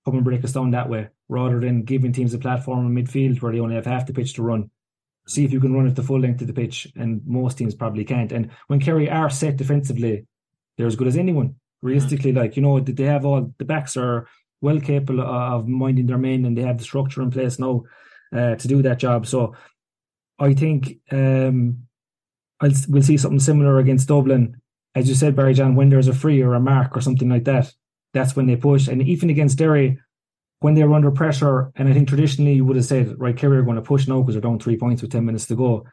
come and break us down that way, rather than giving teams a platform in midfield where they only have half the pitch to run. See if you can run it the full length of the pitch, and most teams probably can't. And when Kerry are set defensively, they're as good as anyone. Realistically, mm-hmm. like you know, did they have all the backs are well capable of minding their men, and they have the structure in place now uh, to do that job. So I think um, I'll, we'll see something similar against Dublin. As you said, Barry John, when there's a free or a mark or something like that, that's when they push. And even against Derry, when they were under pressure, and I think traditionally you would have said, right, Kerry are going to push now because they're down three points with 10 minutes to go.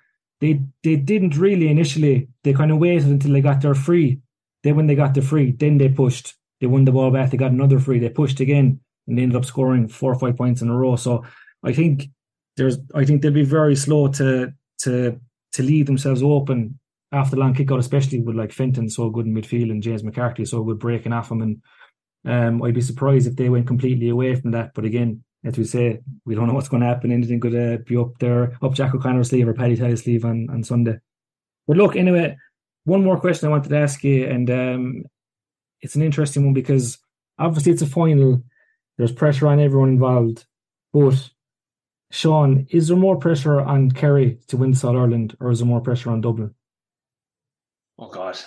They they didn't really initially. They kind of waited until they got their free. Then when they got the free, then they pushed. They won the ball back. They got another free. They pushed again, and they ended up scoring four or five points in a row. So I think there's. I think they'll be very slow to to to leave themselves open after the long kick out, especially with like Fenton so good in midfield and James McCarthy so good breaking off him. And um, I'd be surprised if they went completely away from that. But again, as we say, we don't know what's going to happen. Anything could uh, be up there, up Jack O'Connor's sleeve or Paddy Tally's sleeve on, on Sunday. But look, anyway, one more question I wanted to ask you, and um, it's an interesting one because obviously it's a final. There's pressure on everyone involved, but Sean, is there more pressure on Kerry to win South Ireland, or is there more pressure on Dublin? Oh God.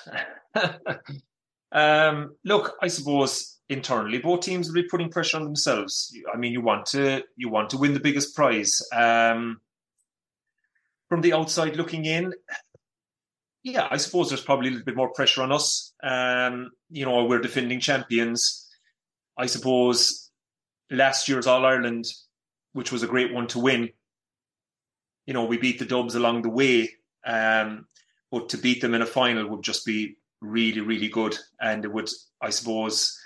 um, look, I suppose internally both teams will be putting pressure on themselves. I mean, you want to you want to win the biggest prize. Um, from the outside looking in, yeah, I suppose there's probably a little bit more pressure on us. Um, you know, we're defending champions. I suppose last year's All Ireland which was a great one to win. You know, we beat the Dubs along the way, um, but to beat them in a final would just be really, really good, and it would, I suppose,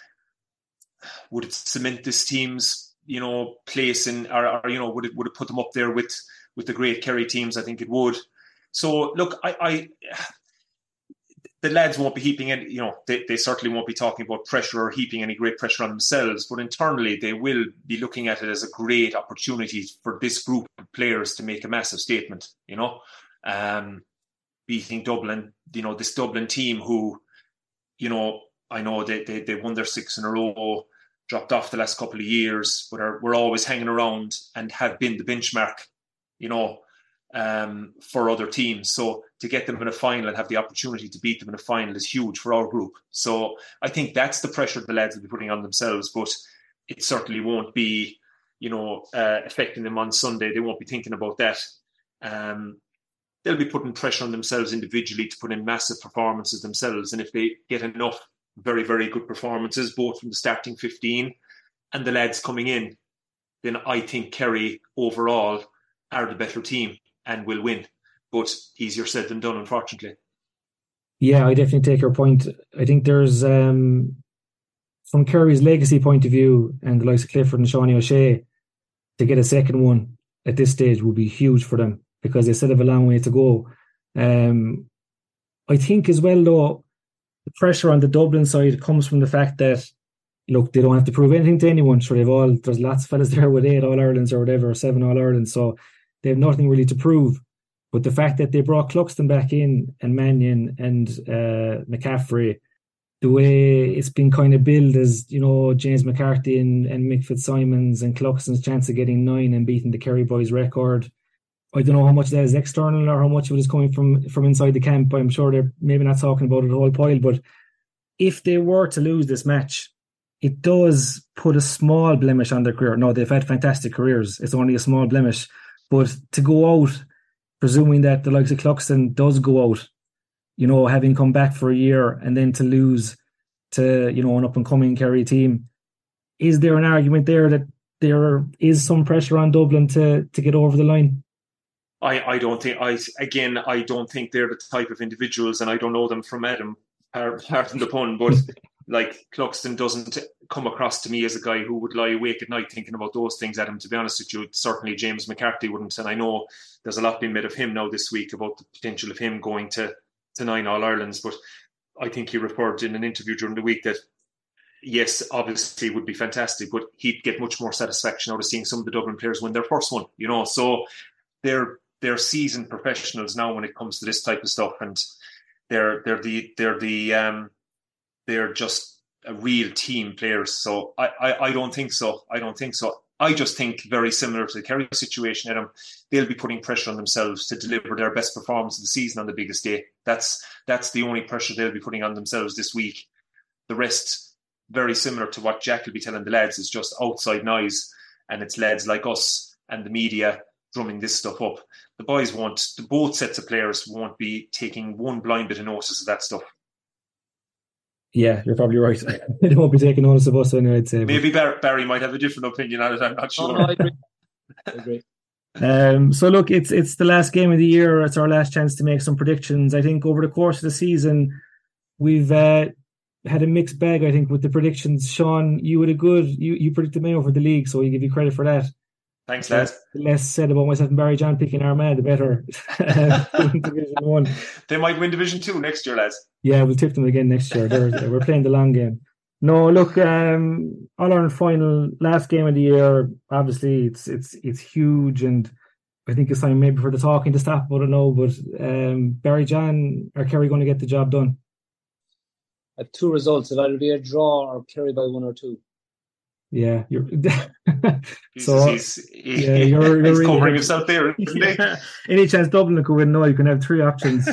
would it cement this team's, you know, place in, or, or you know, would it would it put them up there with with the great Kerry teams? I think it would. So look, I, I the lads won't be heaping any, you know, they, they certainly won't be talking about pressure or heaping any great pressure on themselves, but internally they will be looking at it as a great opportunity for this group of players to make a massive statement, you know. Um, beating Dublin, you know, this Dublin team who, you know, I know they, they, they won their six in a row, dropped off the last couple of years, but are, we're always hanging around and have been the benchmark, you know, um, for other teams. So to get them in a final and have the opportunity to beat them in a final is huge for our group. So I think that's the pressure the lads will be putting on themselves, but it certainly won't be, you know, uh, affecting them on Sunday. They won't be thinking about that. Um, they'll be putting pressure on themselves individually to put in massive performances themselves. And if they get enough very, very good performances, both from the starting 15 and the lads coming in, then I think Kerry overall are the better team and will win. But easier said than done, unfortunately. Yeah, I definitely take your point. I think there's um, from Kerry's legacy point of view and the likes of Clifford and Seanie O'Shea to get a second one at this stage would be huge for them because they still have a long way to go. Um, I think as well though, the pressure on the Dublin side comes from the fact that look, they don't have to prove anything to anyone. Sure, they've all there's lots of fellas there with eight All Irelands or whatever, or seven All Irelands, so they have nothing really to prove. But the fact that they brought Cluxton back in and Mannion and uh, McCaffrey, the way it's been kind of billed as, you know, James McCarthy and, and Mick Fitzsimons and Cluxton's chance of getting nine and beating the Kerry boys record. I don't know how much that is external or how much of it is coming from from inside the camp. I'm sure they're maybe not talking about it all pile, but if they were to lose this match, it does put a small blemish on their career. No, they've had fantastic careers. It's only a small blemish. But to go out presuming that the likes of Cluxton does go out, you know, having come back for a year and then to lose to, you know, an up and coming Kerry team, is there an argument there that there is some pressure on Dublin to to get over the line? I, I don't think I again I don't think they're the type of individuals and I don't know them from Adam pardon the pun but like Cluxton doesn't come across to me as a guy who would lie awake at night thinking about those things. Adam, to be honest with you, certainly James McCarthy wouldn't. And I know there's a lot being made of him now this week about the potential of him going to to nine All Irelands. But I think he reported in an interview during the week that yes, obviously would be fantastic, but he'd get much more satisfaction out of seeing some of the Dublin players win their first one. You know, so they're they're seasoned professionals now when it comes to this type of stuff, and they're they're the they're the um they're just a real team players. So I, I, I don't think so. I don't think so. I just think very similar to the Kerry situation, Adam. They'll be putting pressure on themselves to deliver their best performance of the season on the biggest day. That's that's the only pressure they'll be putting on themselves this week. The rest, very similar to what Jack will be telling the lads, is just outside noise, and it's lads like us and the media drumming this stuff up. The boys won't. The both sets of players won't be taking one blind bit of notice of that stuff. Yeah, you're probably right. they won't be taking notice of us anyway. I'd say maybe Barry, Barry might have a different opinion on it. I'm not sure. Oh, I agree. I agree. Um, so look, it's it's the last game of the year. It's our last chance to make some predictions. I think over the course of the season, we've uh, had a mixed bag. I think with the predictions. Sean, you had a good. You you predicted Mayo for the league, so we give you credit for that. Thanks, lads. The less said about myself and Barry John picking Armagh, the better. division one. They might win Division Two next year, lads. Yeah, we'll tip them again next year. we're playing the long game. No, look, um, All Ireland final, last game of the year. Obviously, it's it's it's huge, and I think it's time maybe for the talking to stop. I don't know, but um, Barry John are Kerry going to get the job done? I have two results. It'll either be a draw or Kerry by one or two. Yeah, you're. so he's, yeah, you're, you're he's covering himself there. Yeah. Any chance Dublin could win? No, you can have three options.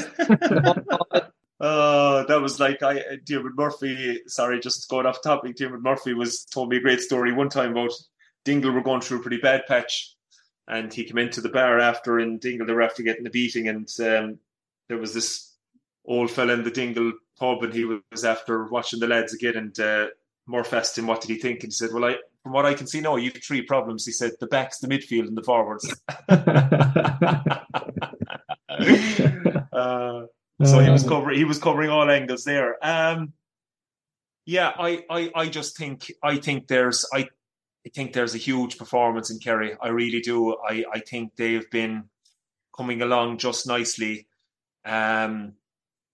Uh, that was like I Diarmuid Murphy. Sorry, just going off topic. Diarmuid Murphy was told me a great story one time about Dingle were going through a pretty bad patch, and he came into the bar after, and Dingle they were after getting a beating, and um, there was this old fella in the Dingle pub, and he was after watching the lads again, and uh, Murph asked him what did he think, and he said, "Well, I from what I can see, no, you've three problems." He said, "The backs, the midfield, and the forwards." uh, so he was covering he was covering all angles there. Um, yeah, I, I I just think I think there's I I think there's a huge performance in Kerry. I really do. I I think they've been coming along just nicely. Um,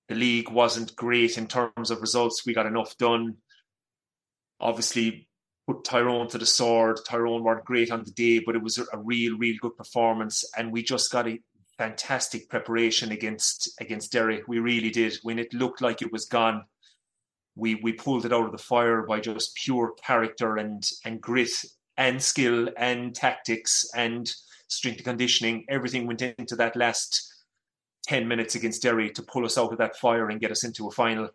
the league wasn't great in terms of results. We got enough done. Obviously, put Tyrone to the sword. Tyrone weren't great on the day, but it was a real, real good performance, and we just got a fantastic preparation against against Derry. We really did. When it looked like it was gone, we we pulled it out of the fire by just pure character and and grit and skill and tactics and strength and conditioning. Everything went into that last ten minutes against Derry to pull us out of that fire and get us into a final.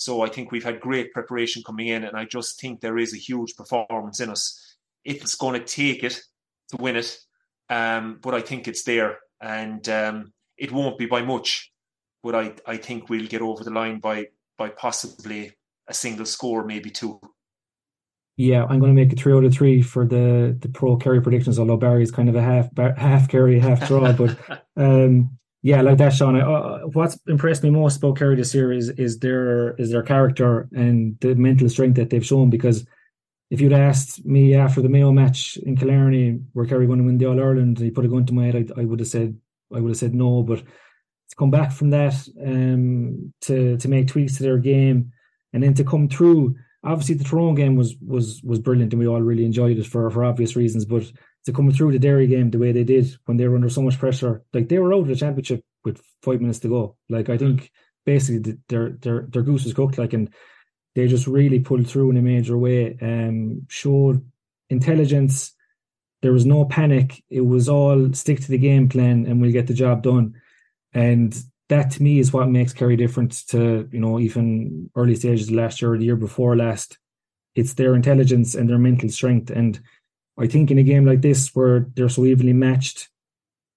So I think we've had great preparation coming in, and I just think there is a huge performance in us. It's going to take it to win it, um, but I think it's there and um, it won't be by much, but I, I think we'll get over the line by by possibly a single score, maybe two. Yeah, I'm going to make a three out of three for the the pro Kerry predictions. Although Barry's kind of a half half Kerry, half draw, but um, Yeah, like that, Sean. Uh, what's impressed me most about Kerry this year is is their is their character and the mental strength that they've shown. Because if you'd asked me after the Mayo match in Killarney, were Kerry going to win the All Ireland, he put a gun to my head, I, I would have said I would have said no. But to come back from that, um, to to make tweaks to their game, and then to come through. Obviously, the Tyrone game was was was brilliant, and we all really enjoyed it for for obvious reasons. But to come through the Derry game the way they did when they were under so much pressure, like they were out of the championship with five minutes to go. Like I think basically their their their goose was cooked. Like and they just really pulled through in a major way. Um, showed intelligence. There was no panic. It was all stick to the game plan and we'll get the job done. And that to me is what makes Kerry different to you know even early stages last year or the year before last. It's their intelligence and their mental strength. And I think in a game like this where they're so evenly matched,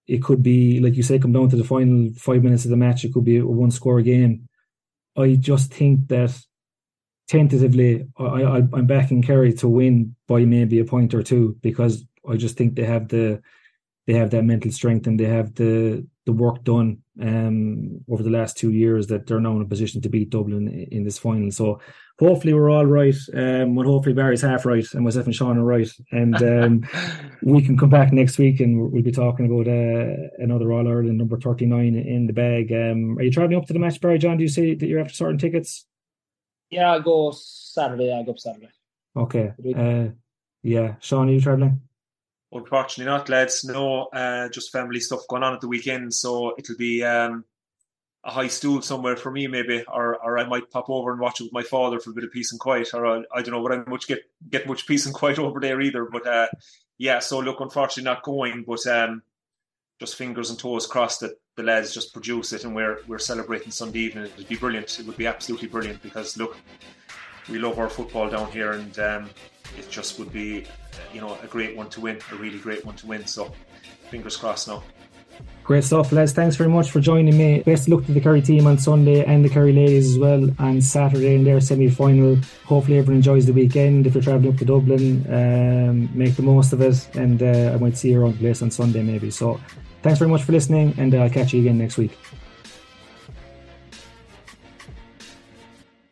it could be like you say, come down to the final five minutes of the match. It could be a one score game. I just think that tentatively, I, I I'm backing Kerry to win by maybe a point or two because I just think they have the they have that mental strength and they have the the work done um, over the last two years that they're now in a position to beat Dublin in this final. So hopefully we're all right. Um, well, hopefully Barry's half right and myself and Sean are right, and um, we can come back next week and we'll be talking about uh, another All Ireland number thirty nine in the bag. Um, are you traveling up to the match, Barry? John, do you say that you're after sorting tickets? Yeah, I'll go Saturday. I'll go up Saturday. Okay. Uh, yeah, Sean, are you traveling? Unfortunately not, lads. No, uh, just family stuff going on at the weekend, so it'll be um, a high stool somewhere for me, maybe, or or I might pop over and watch it with my father for a bit of peace and quiet, or I, I don't know what I much get get much peace and quiet over there either. But uh, yeah, so look, unfortunately not going, but um, just fingers and toes crossed that the lads just produce it and we're we're celebrating Sunday evening. It'd be brilliant. It would be absolutely brilliant because look, we love our football down here, and um, it just would be, you know, a great one to win, a really great one to win. So, fingers crossed now. Great stuff, Les. Thanks very much for joining me. Best luck to the Kerry team on Sunday and the Kerry ladies as well on Saturday in their semi final. Hopefully, everyone enjoys the weekend. If you're travelling up to Dublin, um, make the most of it. And uh, I might see you around the place on Sunday, maybe. So, thanks very much for listening, and I'll catch you again next week.